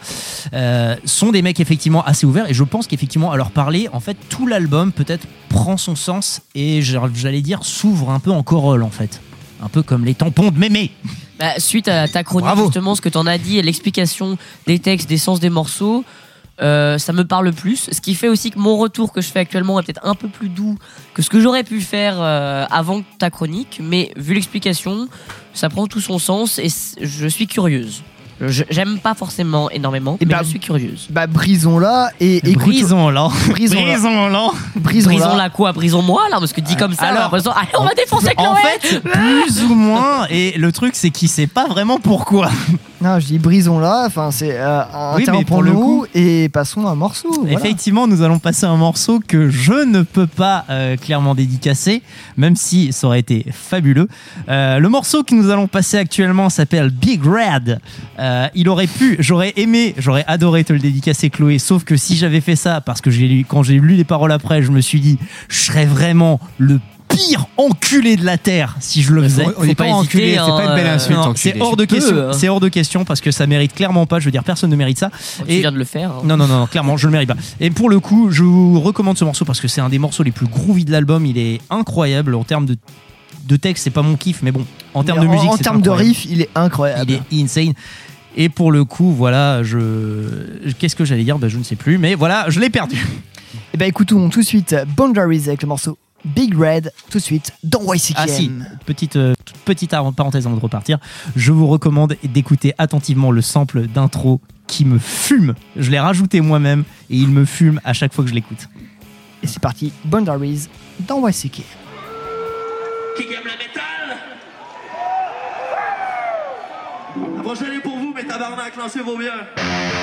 euh, sont des mecs effectivement assez ouverts. Et je pense qu'effectivement, à leur parler, en fait, tout l'album peut-être prend son sens et j'allais dire s'ouvre un peu en corolle en fait. Un peu comme les tampons de mémé. Bah, suite à ta chronique, Bravo. justement, ce que t'en as dit et l'explication des textes, des sens des morceaux, euh, ça me parle plus. Ce qui fait aussi que mon retour que je fais actuellement est peut-être un peu plus doux que ce que j'aurais pu faire euh, avant ta chronique. Mais vu l'explication, ça prend tout son sens et je suis curieuse. J'aime pas forcément énormément, mais bah, je suis curieuse. bah brisons-la et écoute- Brisons-la. Brisons-la. Brisons-la. Quoi? Brisons-moi là Parce que dit comme ça, Alors, allez, on va défoncer Chloé En fait, plus ou moins. Et le truc, c'est qu'il sait pas vraiment pourquoi. non je dis brisons-la enfin c'est euh, un Oui, terme mais pour le nous coup- et passons à un morceau voilà. Effectivement, nous allons passer un morceau que je ne peux pas euh, clairement dédicacer, même si ça aurait été fabuleux. Euh, le morceau que nous allons passer actuellement s'appelle Big Red. Euh, il aurait pu, j'aurais aimé, j'aurais adoré te le dédicacer, Chloé, sauf que si j'avais fait ça, parce que j'ai lu, quand j'ai lu les paroles après, je me suis dit, je serais vraiment le pire enculé de la terre si je le faisais. on est pas enculé, c'est pas une belle insulte, Non, enculé. C'est hors de question. hein. C'est hors de question parce que ça mérite clairement pas. Je veux dire, personne ne mérite ça. Tu viens de le faire. hein. Non, non, non, clairement, je le mérite pas. Et pour le coup, je vous recommande ce morceau parce que c'est un des morceaux les plus groovy de l'album. Il est incroyable en termes de, de texte, c'est pas mon kiff, mais bon, en termes de musique, en termes de riff il est incroyable il est insane. Et pour le coup, voilà, je. Qu'est-ce que j'allais dire? Ben, Je ne sais plus, mais voilà, je l'ai perdu. et bah écoutons tout de suite Boundaries avec le morceau Big Red tout de suite dans YCKM Ah si, petite, euh, petite parenthèse avant de repartir. Je vous recommande d'écouter attentivement le sample d'intro qui me fume. Je l'ai rajouté moi-même et il me fume à chaque fois que je l'écoute. et c'est parti Boundaries dans YCKM Qui aime la métal? Pour vous, mais tabarnak, lancez vos biens.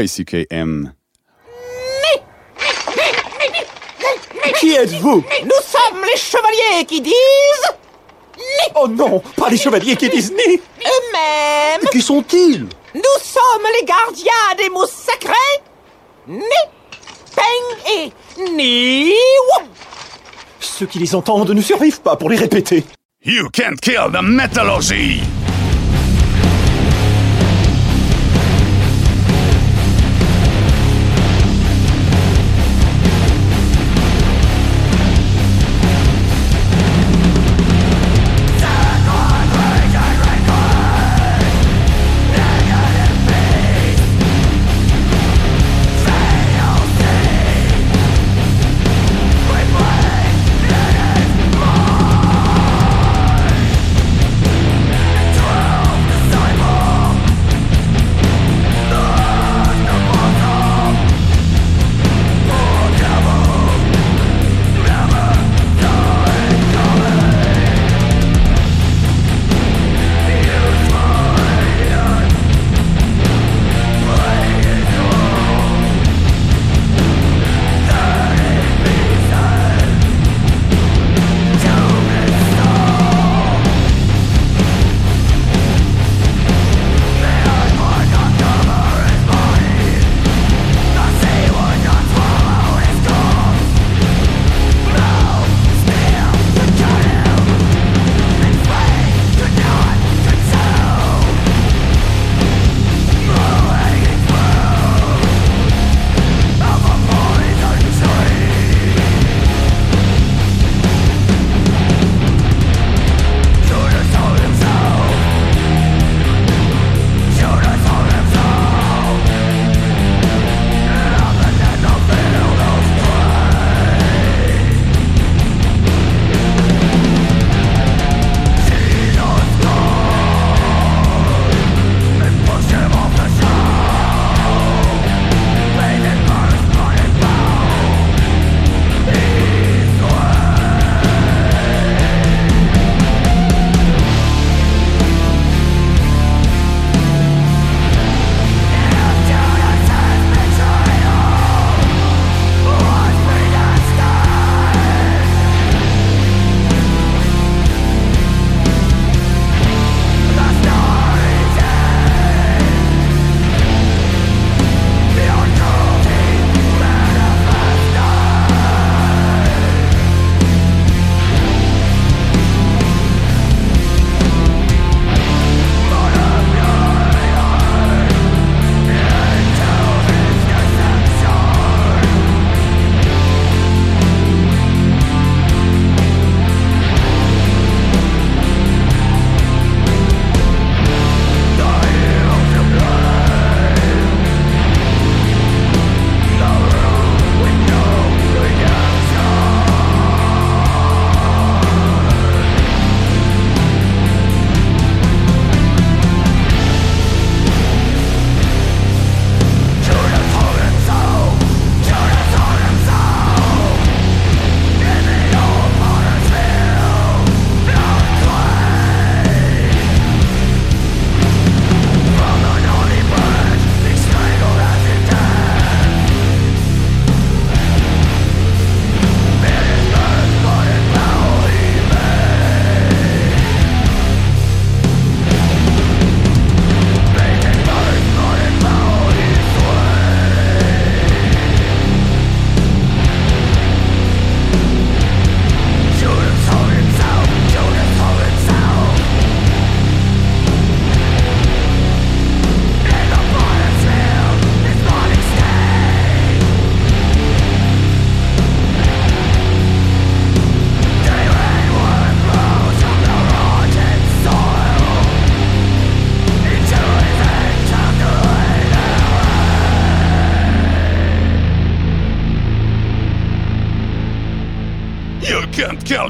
YCKM. Qui êtes-vous? Nous sommes les chevaliers qui disent Oh non, pas les chevaliers qui disent ni eux-mêmes. Qui sont-ils? Nous sommes les gardiens des mots sacrés. Ni, Peng et Ni. Wou. Ceux qui les entendent ne survivent pas pour les répéter. You can't kill the metallurgy!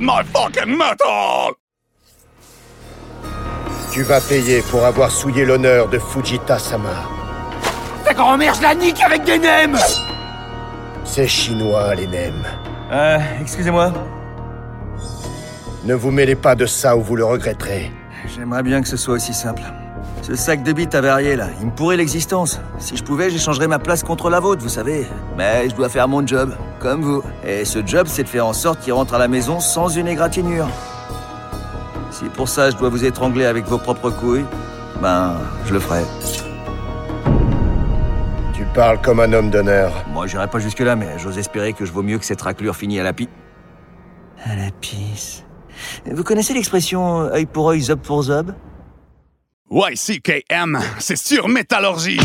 My fucking metal! Tu vas payer pour avoir souillé l'honneur de Fujita-sama. Ta grand-mère, je la nique avec des nems C'est chinois, les nems. Euh, excusez-moi. Ne vous mêlez pas de ça ou vous le regretterez. J'aimerais bien que ce soit aussi simple. Ce sac de bites avarié là, il me pourrait l'existence. Si je pouvais, j'échangerais ma place contre la vôtre, vous savez. Mais je dois faire mon job, comme vous. Et ce job, c'est de faire en sorte qu'il rentre à la maison sans une égratignure. Si pour ça je dois vous étrangler avec vos propres couilles, ben, je le ferai. Tu parles comme un homme d'honneur. Moi, j'irai pas jusque-là, mais j'ose espérer que je vaux mieux que cette raclure finie à la pi... À la pisse. Vous connaissez l'expression œil pour œil, zob pour zob? YCKM, c'est sur Métallurgie.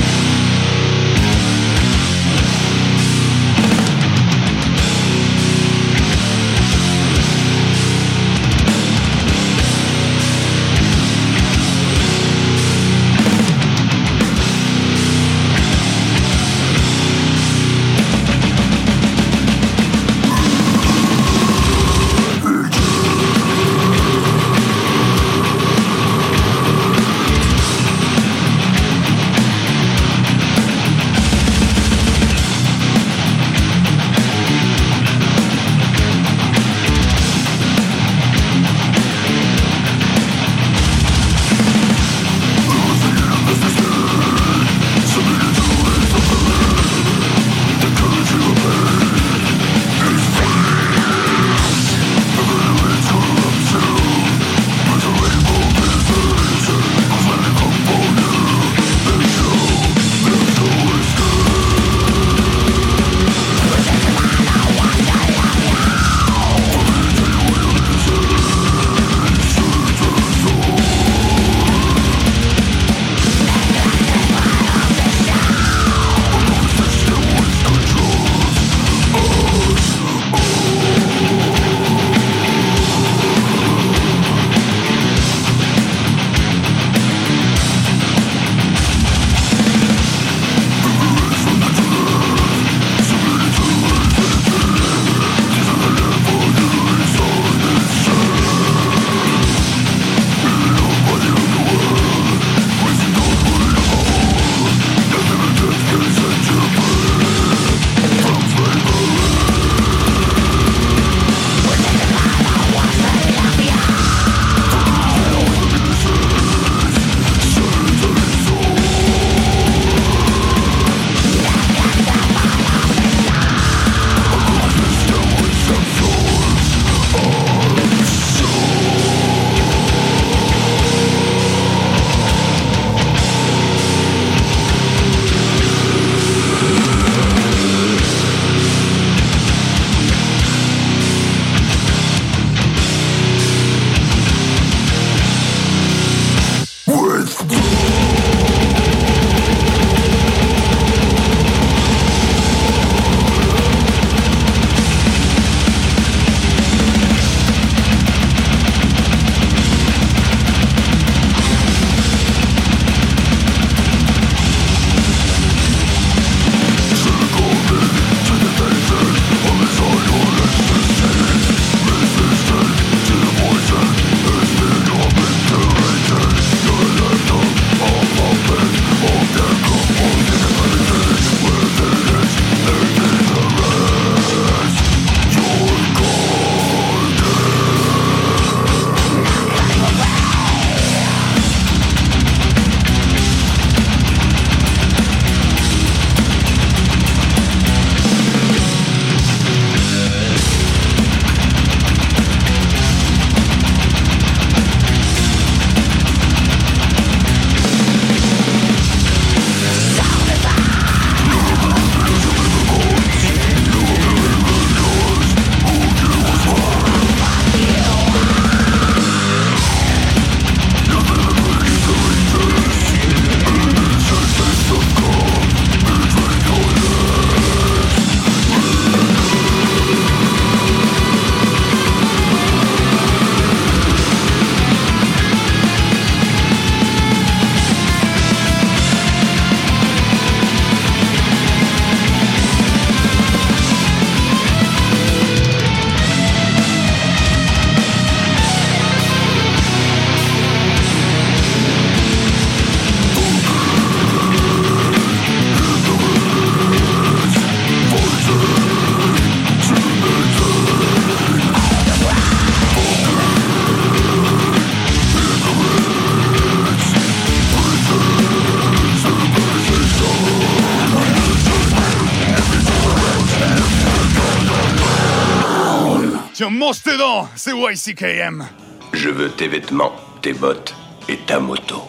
YCKM. Je veux tes vêtements, tes bottes et ta moto.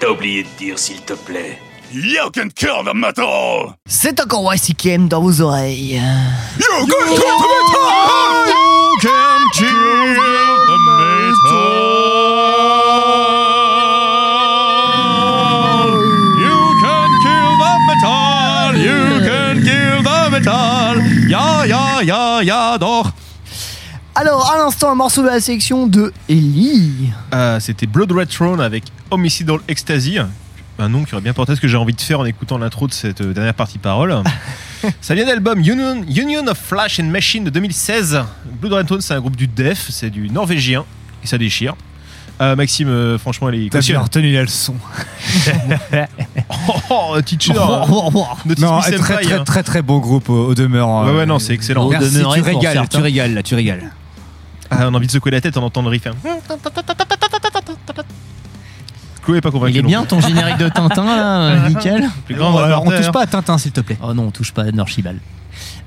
T'as oublié de dire s'il te plaît. You can kill the metal. C'est encore YCKM dans vos oreilles. You can kill the metal. Alors, à l'instant, un morceau de la sélection de Ellie. Euh, C'était Blood Red Throne avec Homicidal Ecstasy. Un nom qui aurait bien porté ce que j'ai envie de faire en écoutant l'intro de cette euh, dernière partie parole. Ça vient de l'album Union, Union of Flash and Machine de 2016. Blood Red Throne, c'est un groupe du Def, c'est du norvégien et ça déchire. Euh, Maxime, euh, franchement, elle est T'as bien retenu la leçon. Oh, oh, teacher Notice Non, très, senpai, très, hein. très, très bon groupe au, au demeurant. Ouais, euh, ouais, non, c'est excellent. Au Merci, demeurant, tu pour régales, certains. tu régales, là, tu régales. Ah, on a envie de secouer la tête en entendant le riff. hein. Chloé est pas convaincu. Il est bien ton générique de Tintin là, euh, nickel. Plus grand Bon, alors, on touche pas à Tintin s'il te plaît. Oh non, on touche pas à Norchibal.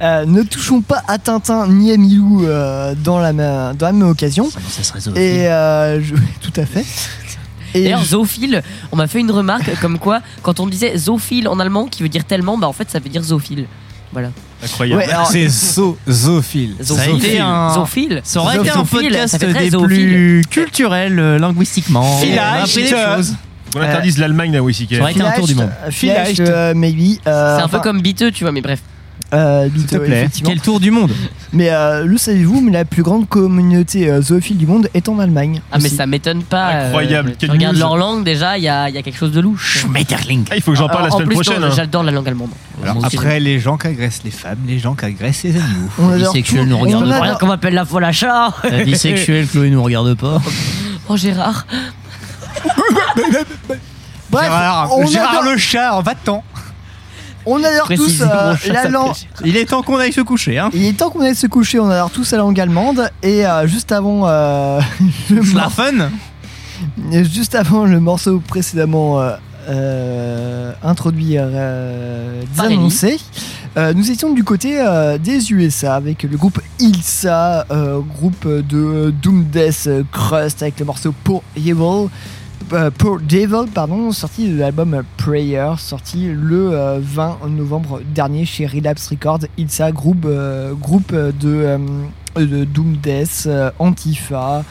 Euh, ne touchons pas à Tintin ni à Milou euh, dans, la ma- dans la même occasion. Ça serait Et euh, je- tout à fait. Et D'ailleurs, je- zoophile, on m'a fait une remarque comme quoi, quand on disait zoophile en allemand, qui veut dire tellement, bah en fait ça veut dire zoophile. Voilà. Incroyable. Ouais, alors- C'est zo- zoophile. Ça a été un- Zoophile. Ça aurait été un podcast des zoophile. plus culturels euh, linguistiquement. Euh, choses. On interdise l'Allemagne à WCK. Ça aurait été un tour du monde. Vielleicht. euh, maybe. euh, C'est un enfin, peu comme biteux, tu vois, mais bref. Euh, S'il te Bito, plaît. Quel tour du monde Mais euh, le savez-vous, mais la plus grande communauté euh, zoophile du monde est en Allemagne. Ah, mais ça m'étonne pas. euh, Incroyable, tu quelle regardes news. leur langue, déjà, il y a, il y a quelque chose de louche. Schmetterling. Ah, il faut que j'en parle la en semaine plus, prochaine. non, hein. J'adore la langue allemande. Alors, Moi aussi, après, les gens qui agressent les femmes, les gens qui agressent les animaux. On adore Bisexuel tout- nous regarde on pas. adore- m'appelle la folle à chat. La vie sexuelle, Chloé nous regarde pas. Oh, Gérard. Bref, Gérard, on Gérard adore, le chat, en va-t'en. On adore tous euh, la langue. Il est temps qu'on aille se coucher, hein. Il est temps qu'on aille se coucher, on adore tous la langue allemande. Et euh, juste avant euh, le juste avant le morceau précédemment euh, euh, introduit, euh, annoncé, euh, nous étions du côté euh, des USA avec le groupe Ilsa, euh, groupe de Doom Death Crust avec le morceau Poor Evil. Euh, Poor Devil, pardon, sorti de l'album Prayer, sorti le euh, 20 novembre dernier chez Relapse Records. Ilsa, groupe, euh, groupe de, euh, de Doom Death, euh, Antifa,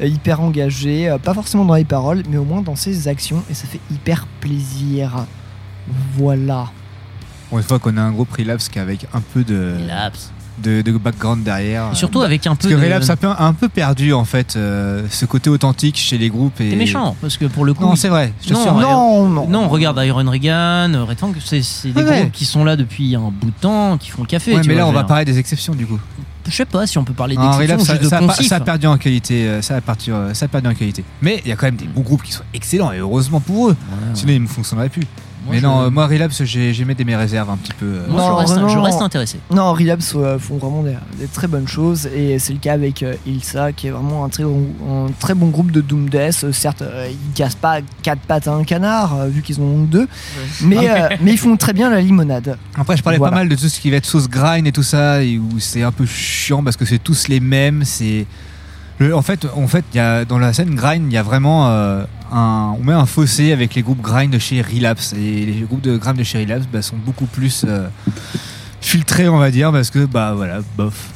euh, hyper engagé, euh, pas forcément dans les paroles, mais au moins dans ses actions, et ça fait hyper plaisir. Voilà. Bon, une fois qu'on a un groupe relapse qui est avec un peu de, Relapse. De, de background derrière. Et Surtout euh, avec un peu Parce que de... relapse a un peu, un peu perdu en fait euh, ce côté authentique chez les groupes. Et... T'es méchant, parce que pour le coup... Non, c'est vrai. je Non. Non, non. Non, regarde Iron Regan, Red Fang, c'est des Ouais, groupes qui sont là depuis un bout de temps, qui font le café. Ouais, tu mais vois, là, on va parler des exceptions du coup. Je sais pas si on peut parler Non, d'exception relapse, ou ça, de ça a ça a perdu en qualité. euh, Ça a, perdu, euh, ça a perdu en qualité. Mais il y a quand même des bons groupes qui sont excellents et heureusement pour eux. Sinon, ils ne fonctionneraient plus. Moi, mais je- non, euh, moi, relapse, j'ai j'ai mis des mes réserves un petit peu. euh, Moi, je, Non, reste, je reste intéressé. Non, Relapse euh, font vraiment des, des très bonnes choses et c'est le cas avec euh, Ilsa qui est vraiment un très bon, un très bon groupe de Doom Death. Euh, certes, euh, ils cassent pas quatre pattes à un canard euh, vu qu'ils en ont deux, mais, euh, mais ils font très bien la limonade. Après, je parlais Voilà. pas mal de tout ce qui va être sauce grind et tout ça, et où c'est un peu chiant parce que c'est tous les mêmes. C'est le- en fait, en fait, il y a dans la scène grind, il y a vraiment euh, un, on met un fossé avec les groupes grind de chez Relapse et les groupes de grind de chez Relapse bah, sont beaucoup plus euh, filtrés, on va dire, parce que bah voilà, bof.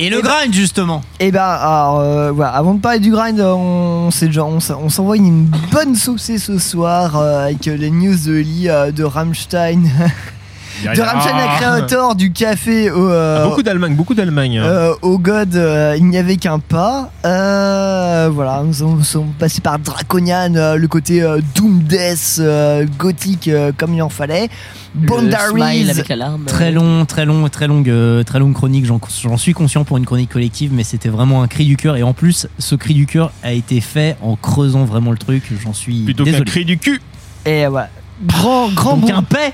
Et le grind, justement Et bah, alors, euh, voilà, avant de parler du grind, euh, on, on, s'envoie une bonne saucée ce soir euh, avec les news de Lee euh, de Rammstein. de Rammstein, la créateur du café au, euh, Ah, beaucoup d'Allemagne, beaucoup d'Allemagne. hein. Euh, au God, euh, il n'y avait qu'un pas. Euh, voilà, nous sommes, sommes passés par Draconian, euh, le côté euh, Doom Death, euh, gothique euh, comme il en fallait. Bondaries. smile avec l'alarme. Très long, très long, très longue, euh, très longue chronique. J'en suis conscient pour une chronique collective, mais c'était vraiment un cri du cœur. Et en plus, ce cri du cœur a été fait en creusant vraiment le truc. J'en suis Plutôt qu'un cri du cul. Et voilà. Grand, grand, Donc bon- un paix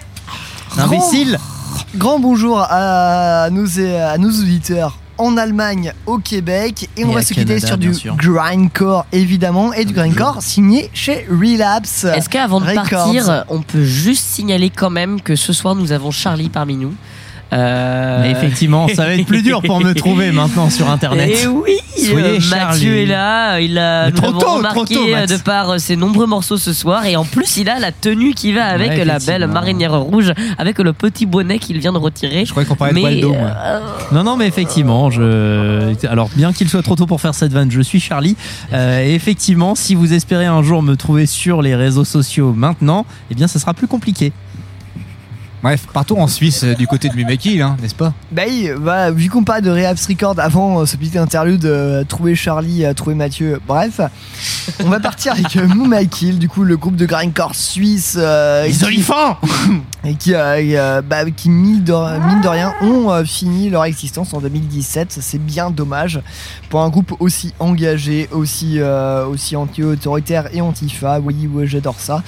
Imbécile. Grand bonjour à nos, à nos auditeurs en Allemagne, au Québec, et on Et va se quitter sur du grindcore évidemment, et du grindcore signé chez Relapse. Est-ce qu'avant de partir, on peut juste signaler quand même que ce soir nous avons Charlie parmi nous Euh, Mais effectivement, ça va être plus dur pour me trouver maintenant sur internet. Et oui, Soyez euh. Mathieu est là, il a nous tôt, trop remarqué tôt, euh, de par ses nombreux morceaux ce soir et en plus il a la tenue qui va avec Ouais, la belle marinière rouge avec le petit bonnet qu'il vient de retirer. Je croyais qu'on parlait Mais, de Waldo, euh, Non, non, mais effectivement, je. Alors, bien qu'il soit trop tôt pour faire cette vanne, je suis Charlie. Euh, et effectivement, si vous espérez un jour me trouver sur les réseaux sociaux maintenant, eh bien, ça sera plus compliqué. Bref, partons en Suisse euh, du côté de hein, n'est-ce pas Bah oui, bah, vu qu'on parle de Relapse Record avant euh, ce petit interlude, euh, trouver Charlie, euh, trouver Mathieu, bref, on va partir avec euh, Mouma Kill, du coup le groupe de grindcore suisse. euh, Les qui- olifants Et qui, euh, bah, qui mine, de, mine de rien, ont euh, fini leur existence en 2017. C'est bien dommage pour un groupe aussi engagé, aussi, euh, aussi anti-autoritaire et antifa. Oui, oui, j'adore ça.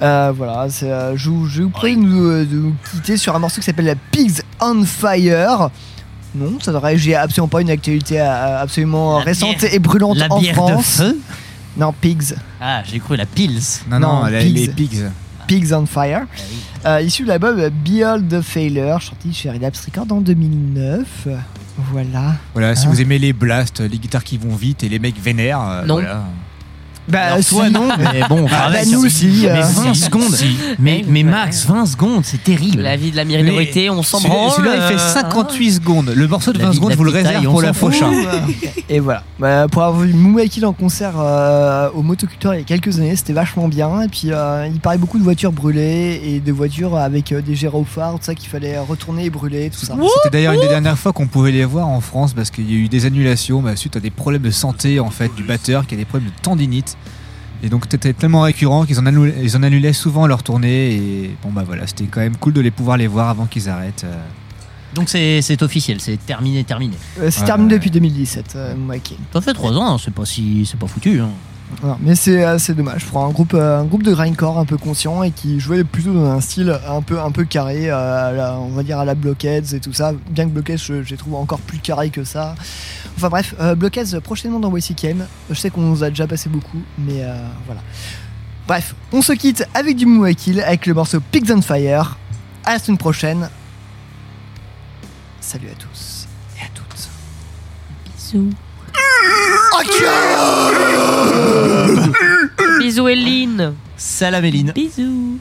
Euh, voilà, euh, je, vous- je vous prie de nous, de nous quitter sur un morceau qui s'appelle Pigs on Fire. Non, ça devrait, j'ai absolument pas une actualité euh, absolument récente bière- et brûlante la en bière de France. feu Non, Pigs. Ah, j'ai cru la Pils. Non, non, la- les pigs. Pigs on Fire, euh, issu de l'album Behold the Failure, sorti chez Relapse Records en 2009. Voilà. Voilà, si Hein vous aimez les blasts, les guitares qui vont vite et les mecs vénères, euh, Non. voilà. Bah, Alors, toi, si. non, mais bon, enfin, bah, avec- nous aussi. Mais euh, 20 secondes. Mais, mais Max, 20 secondes, c'est terrible. La vie de la minorité, on s'en branle. Celui-là, il fait euh, 58 secondes. Le morceau de La 20 vie de secondes, vous le petite réserve taille, pour la prochaine. Et voilà. Bah, pour avoir vu Mouma Kill en concert euh, au Motoculteur il y a quelques années, c'était vachement bien. Et puis euh, il parlait beaucoup de voitures brûlées et de voitures avec euh, des gyrophares, tout ça qu'il fallait retourner et brûler, tout ça. C'était d'ailleurs une des dernières fois qu'on pouvait les voir en France parce qu'il y a eu des annulations bah, suite à des problèmes de santé en fait du batteur qui a des problèmes de tendinite. Et donc c'était tellement récurrent qu'ils en, annulaient- ils en annulaient souvent leur tournée et bon bah voilà c'était quand même cool de les pouvoir les voir avant qu'ils arrêtent. euh. Donc c'est c'est officiel, c'est terminé, terminé. Euh, c'est Ouais, terminé ouais. depuis 2017, euh, Kill. Ça fait 3 ans, hein, c'est pas si c'est pas foutu. Hein. Mais c'est c'est dommage pour un groupe euh, un groupe de grindcore un peu conscient et qui jouait plutôt dans un style un peu un peu carré euh, on va dire à la Blockheads et tout ça. Bien que Blockheads je, je les trouve encore plus carré que ça. Enfin bref euh, Blockheads prochainement dans YCKM je sais qu'on nous a déjà passé beaucoup mais voilà. Bref on se quitte avec du Kill avec le morceau Pigs on Fire. À la semaine prochaine. Salut à tous et à toutes. Bisous. Bisous Eline. Salam Eline. Bisous.